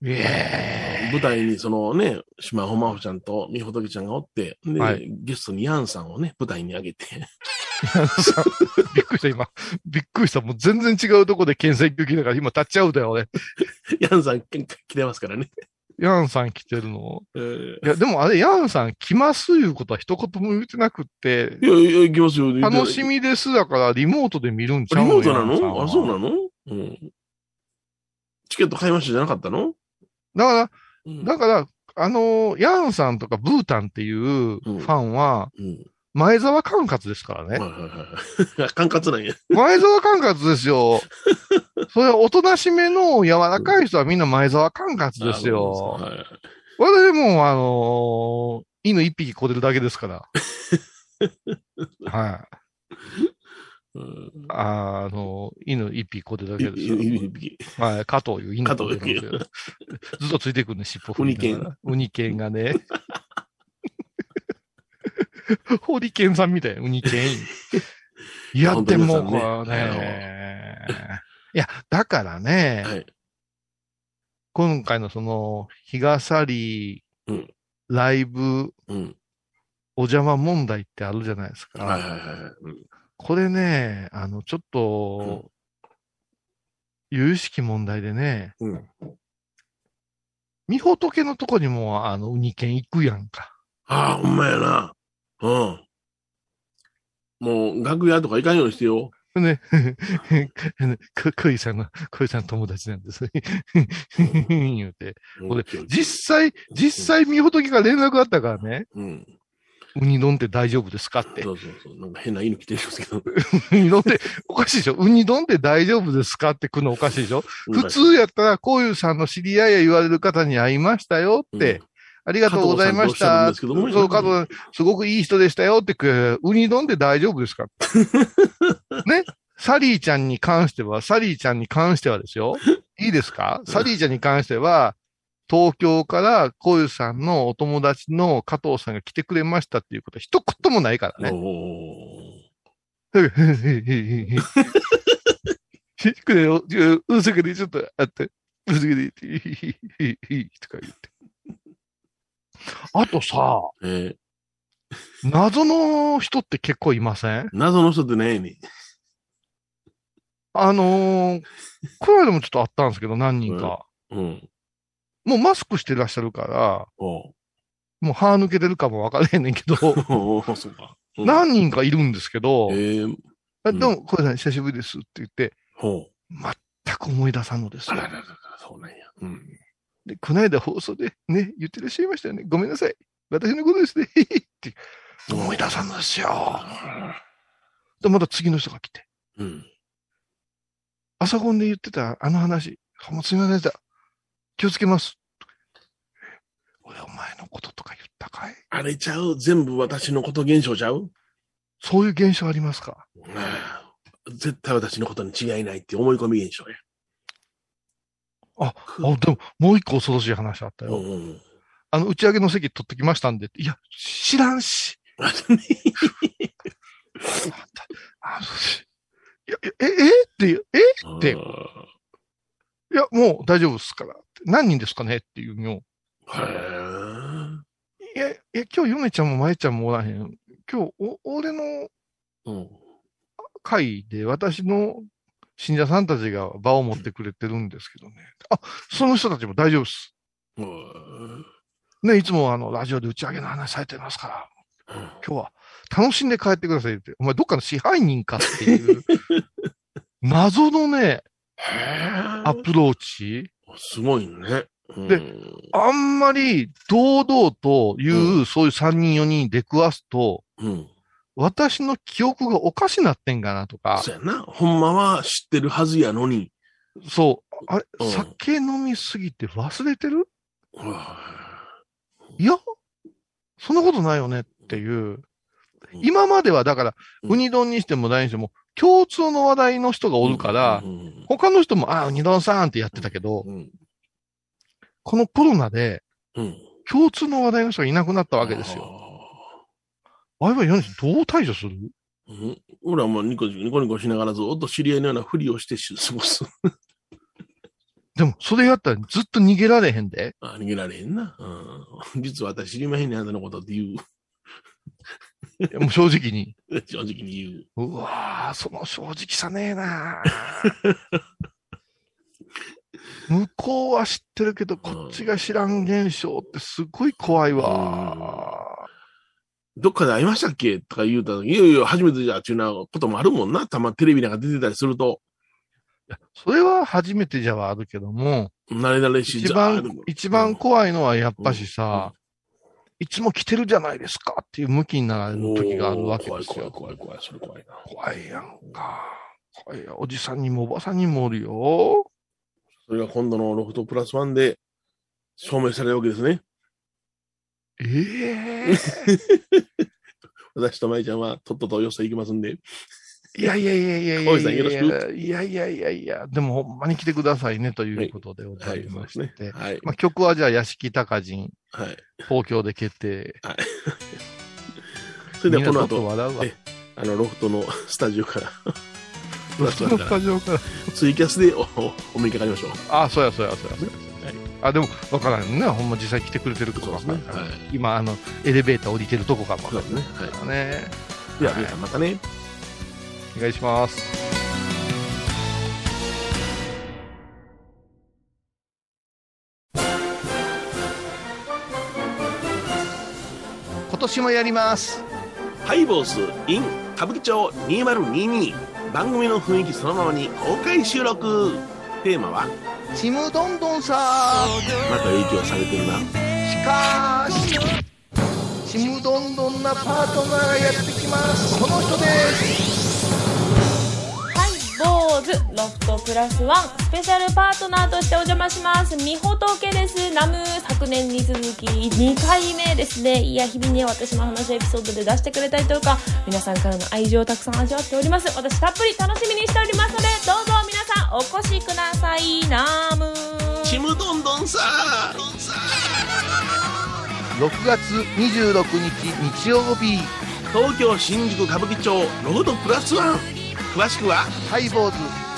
Speaker 3: いえ
Speaker 2: 舞台にそのね、島ほまほちゃんとみほとけちゃんがおって、で、
Speaker 3: はい
Speaker 2: ゲストにヤンさんをね、舞台に上げて、
Speaker 3: さびっくりした、今。びっくりした。もう全然違うとこで検査行きだから、今立っちゃうだよ、俺。(laughs)
Speaker 2: ヤンさん来てますからね。
Speaker 3: ヤンさん来てるの？
Speaker 2: えー
Speaker 3: いや、でもあれ、ヤンさん来ますいうことは一言も言ってなくって、
Speaker 2: いやいや、行きますよ。
Speaker 3: 楽しみですだから、リモートで見るんちゃう
Speaker 2: リモートなの？あ、そうなの？うん。チケット買いましたじゃなかったの？
Speaker 3: だから、
Speaker 2: うん
Speaker 3: だから、あのーヤンさんとかブータンっていうファンは、
Speaker 2: うん。
Speaker 3: 前澤管轄ですからね。
Speaker 2: はいはいはいはい。(laughs) 管轄なんや。(laughs)
Speaker 3: 前澤管轄ですよ。(laughs) それはおとなしめの柔らかい人はみんな前澤管轄ですよ。
Speaker 2: はいはい
Speaker 3: 私も、あのー犬一匹これるだけですから。はい。
Speaker 2: うん
Speaker 3: あの、犬一匹これるだ
Speaker 2: い
Speaker 3: けですよ。
Speaker 2: いいい
Speaker 3: はい、加藤いう犬
Speaker 2: 加藤
Speaker 3: ずっとついてくるね、尻尾
Speaker 2: ウニケン
Speaker 3: ながら。ウニケンがね。(laughs) ホリケンさんみたいな、ウニケン。いや、でも、
Speaker 2: 皆
Speaker 3: これ
Speaker 2: ね
Speaker 3: ね。いや、だからね、
Speaker 2: はい。
Speaker 3: 今回のその、日傘り、
Speaker 2: うん
Speaker 3: ライブ、
Speaker 2: うん。
Speaker 3: お邪魔問題ってあるじゃないですか。
Speaker 2: はいはいはいはい。うん
Speaker 3: これね、あの、ちょっと、有意識問題でね、
Speaker 2: うん。
Speaker 3: みほとけのとこにも、あの、ウニケン行くやんか。
Speaker 2: ああ、ほんまやな。うん。もう、楽屋とか行かんようにしてよ。
Speaker 3: ね、(laughs) こ、こいさんの、こいさんの友達なんです。言うて。これ、実際、実際みほとけが連絡あったからね、
Speaker 2: うん。
Speaker 3: ウニ丼って大丈夫ですかって。
Speaker 2: そうそうそう。なんか変な犬来てるんですけど。
Speaker 3: ウニ丼って、おかしいでしょ？ウニ丼って大丈夫ですかって来るのおかしいでしょ？普通やったら、こういうさんの知り合いや言われる方に会いましたよって、ありがとうございました。そう、加藤さん、すごくいい人でしたよってく、ウニ丼で大丈夫ですか？(laughs) ね？サリーちゃんに関しては、サリーちゃんに関してはですよ。いいですか？サリーちゃんに関しては、東京からこういうさんのお友達の加藤さんが来てくれましたっていうことは一言もないからね。こ (laughs) れを、うるさくでちょっとあって、うるさくで、ひひひひひとか言って。あとさ、
Speaker 2: えー
Speaker 3: 謎の人って結構いません？
Speaker 2: 謎の人ってねえね
Speaker 3: あのー、この間もちょっとあったんですけど、何人か。
Speaker 2: うん。
Speaker 3: もうマスクしてらっしゃるから、もう歯抜けてるかもわからへんねんけど、(laughs)
Speaker 2: おうん
Speaker 3: 何人かいるんですけど、
Speaker 2: ええ
Speaker 3: あどうも、これさん久しぶりですって言って。全く思い出さんのですよ
Speaker 2: あら。ららら、そうなんや。うん。
Speaker 3: で、この間放送でね、言ってらっしゃいましたよね。ごめんなさい。私のことですね。(laughs) って思い出さんのですよ。で、また次の人が来て、
Speaker 2: うん。
Speaker 3: 朝ゴンで言ってたあの話、もうすみませんでした。気をつけます。俺、お前のこととか言ったかい？
Speaker 2: あれちゃう？全部私のこと現象ちゃう？
Speaker 3: そういう現象ありますか？
Speaker 2: ああ絶対私のことに違いないって思い込み現象や。
Speaker 3: あ、でも、もう一個恐ろしい話あったよ。
Speaker 2: うんうん。
Speaker 3: あの、打ち上げの席取ってきましたんで。いや、知らんし。(laughs)
Speaker 2: あ
Speaker 3: のいや、え、え、えってえでいや、もう大丈夫ですから。何人ですかねっていうのを。
Speaker 2: へ
Speaker 3: いや、いや、今日、ヨネちゃんもマエちゃんもおらへん。今日、お、俺の。会で私の信者さんたちが場を持ってくれてるんですけどね。あ、その人たちも大丈夫です。
Speaker 2: うん
Speaker 3: ね、いつもあの、ラジオで打ち上げの話されてますから、今日は楽しんで帰ってくださいって。お前どっかの支配人かっていう、(laughs) 謎のね、アプローチ。
Speaker 2: すごいね。うん
Speaker 3: であんまり堂々という、そういう3人4人出くわすと、
Speaker 2: うん。
Speaker 3: 私の記憶がおかしなってんかなとか、
Speaker 2: そうやな。ほんまは知ってるはずやのに。
Speaker 3: そう、あれ、
Speaker 2: うん。
Speaker 3: 酒飲みすぎて忘れてる？
Speaker 2: はい。
Speaker 3: や、そんなことないよねっていう。今まではだから、
Speaker 2: うん。
Speaker 3: ウニ丼にしても何にしても、共通の話題の人がおるから
Speaker 2: う、ん
Speaker 3: 他の人も、あ、ウニ丼さんってやってたけど、
Speaker 2: うん
Speaker 3: このコロナで
Speaker 2: うん。
Speaker 3: 共通の話題の人がいなくなったわけですよ。あれはヨネさんどう対処する？
Speaker 2: うん。俺はもうニコニコニコしながらずっと知り合いのようなふりをして過ごす。
Speaker 3: でも、それやったらずっと逃げられへんで。
Speaker 2: あ逃げられへんな。うん。実は私知りまへんねあんたのことって言う。
Speaker 3: もう正直に。
Speaker 2: 正直に言う。
Speaker 3: うわぁ、その正直さねえな向こうは知ってるけど、こっちが知らん現象ってすごい怖いわ
Speaker 2: どっかで会いましたっけ？とか言うたら、いやいや、初めてじゃ、っていうようなこともあるもんな。たまテレビなんか出てたりすると、
Speaker 3: それは初めてじゃはあるけども、
Speaker 2: 慣れ慣れし
Speaker 3: 一
Speaker 2: じゃあ
Speaker 3: 番、一番怖いのはやっぱしさ、いつも来てるじゃないですか？っていう向きになられる時があるわけですよ。
Speaker 2: 怖い怖い怖い怖い、それ怖いな。
Speaker 3: 怖いやんか。怖いやおじさんにもおばさんにもおるよ。
Speaker 2: それが今度のロフトプラスワンで証明されるわけですね。
Speaker 3: ええ (laughs)
Speaker 2: 私と舞ちゃんはとっととよそ行きますんで。
Speaker 3: いやいやいやいやいや
Speaker 2: 大井さんよろしく
Speaker 3: いやいやいやいや、でもほんまに来てくださいねということでございまして。
Speaker 2: ね。はい。
Speaker 3: まあ、曲はじゃあ、屋敷隆人、
Speaker 2: はい。
Speaker 3: 東京で決定。(laughs)
Speaker 2: それではこの後、
Speaker 3: 笑うわ
Speaker 2: え。あの、ロフトのスタジオから、プラスワ
Speaker 3: そのスタジオから。(laughs)
Speaker 2: ツイキャスでおおお目にかかりましょう。
Speaker 3: あ、そうやそうやそうやそうや。
Speaker 2: はい
Speaker 3: あ、でも、わからんね。ほんま実際来てくれてるとこ
Speaker 2: そうですね。
Speaker 3: わからんから
Speaker 2: はい。
Speaker 3: 今、あの、エレベーター降りてるとこかもわか
Speaker 2: そうですね。はい。
Speaker 3: らんね。
Speaker 2: では、皆さんまたね。
Speaker 3: お願いします。今年もやります。
Speaker 2: ハイボース in 歌舞伎町2022番組の雰囲気そのままに公開収録テーマは？
Speaker 3: ちむどんどんさ
Speaker 2: また影響されてるな
Speaker 3: しかし、ちむどんどんなパートナーがやってきます。この人です。
Speaker 6: ロフトプラスワンスペシャルパートナーとしてお邪魔します。みほとけです。ナム昨年に続き2回目ですね。いや日々ね私の話をエピソードで出してくれたりとか皆さんからの愛情をたくさん味わっております。私たっぷり楽しみにしておりますのでどうぞ皆さんお越しください。ナム。
Speaker 2: ちむどんどんさ
Speaker 3: 6月26日日曜日、
Speaker 2: 東京新宿歌舞伎町ロフトプラスワン。詳しくは
Speaker 3: ハイボーズ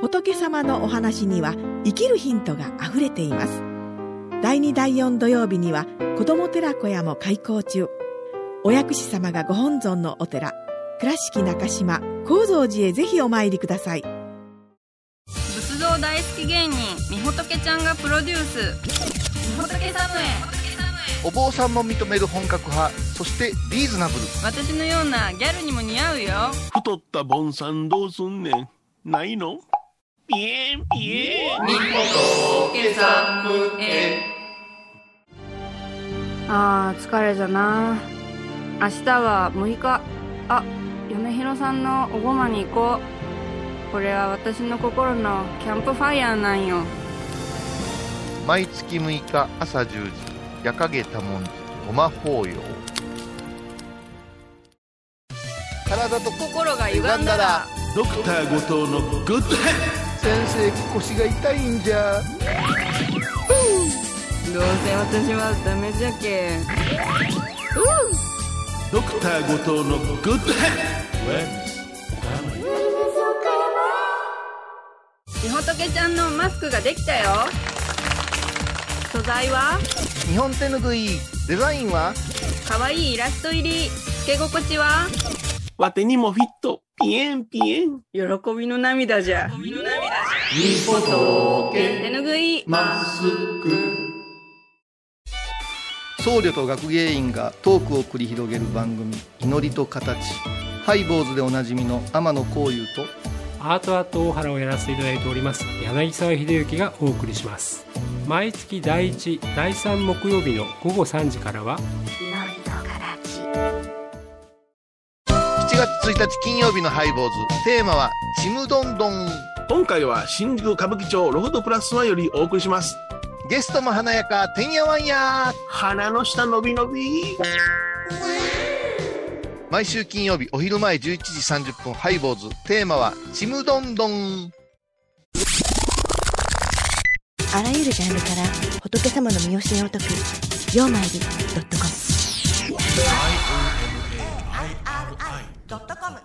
Speaker 7: 仏様のお話には生きるヒントがあふれています。第2第4土曜日には子ども寺小屋も開校中。お薬師様がご本尊のお寺倉敷中島・高蔵寺へぜひお参りください。
Speaker 5: 仏像大好き芸人みほとけちゃんがプロデュース。みほとけサムへ
Speaker 3: お坊さんも認める本格派そしてリーズナブル。
Speaker 5: 私のようなギャルにも似合うよ。
Speaker 2: 太ったボンさんどうすんねん。ないの？ピエンピエン
Speaker 5: あー疲れじゃな。明日は6日。あ嫁ひろさんのおごまに行こう。これは私の心のキャンプファイヤーなんよ。
Speaker 3: 毎月6日朝10時。夜影多文字。ごま法要。
Speaker 4: 体と
Speaker 5: 心が歪んだら。
Speaker 2: ドクター後藤のグッドヘッ
Speaker 4: 先生腰が痛いんじゃ。
Speaker 5: どうせ私はダメじゃけ
Speaker 2: ドクター後藤のグッドヘッ
Speaker 5: みほとけちゃんのマスクができたよ。素材は？
Speaker 4: 日本手ぬぐいデザインは？
Speaker 5: かわいいイラスト入り。つけ心地は？
Speaker 2: わてにもフィット。ピエンピエン。
Speaker 5: 喜びの涙じゃ
Speaker 2: みほと
Speaker 5: 手ぬぐい。
Speaker 2: マスク
Speaker 4: 僧侶と学芸員がトークを繰り広げる番組「祈りと形」ハイボーズでおなじみの天野幸雄と
Speaker 8: アートアート大原をやらせていただいております柳沢秀幸がお送りします。毎月第1第3木曜日の午後3時からは
Speaker 3: 7月1日金曜日のハイボーズ。テーマはちむどんどん
Speaker 2: 今回は新宿歌舞伎町ロフトプラスワンよりお送りします。
Speaker 3: ゲストも華やかてんやわんや。
Speaker 2: 鼻の下のびのび。
Speaker 3: 毎週金曜日お昼前11時30分ハイボーズ。テーマはちむどんどん。
Speaker 9: あらゆるジャンルから仏様の身教えを解く「曜マイり .com」「IOMAIRI.com」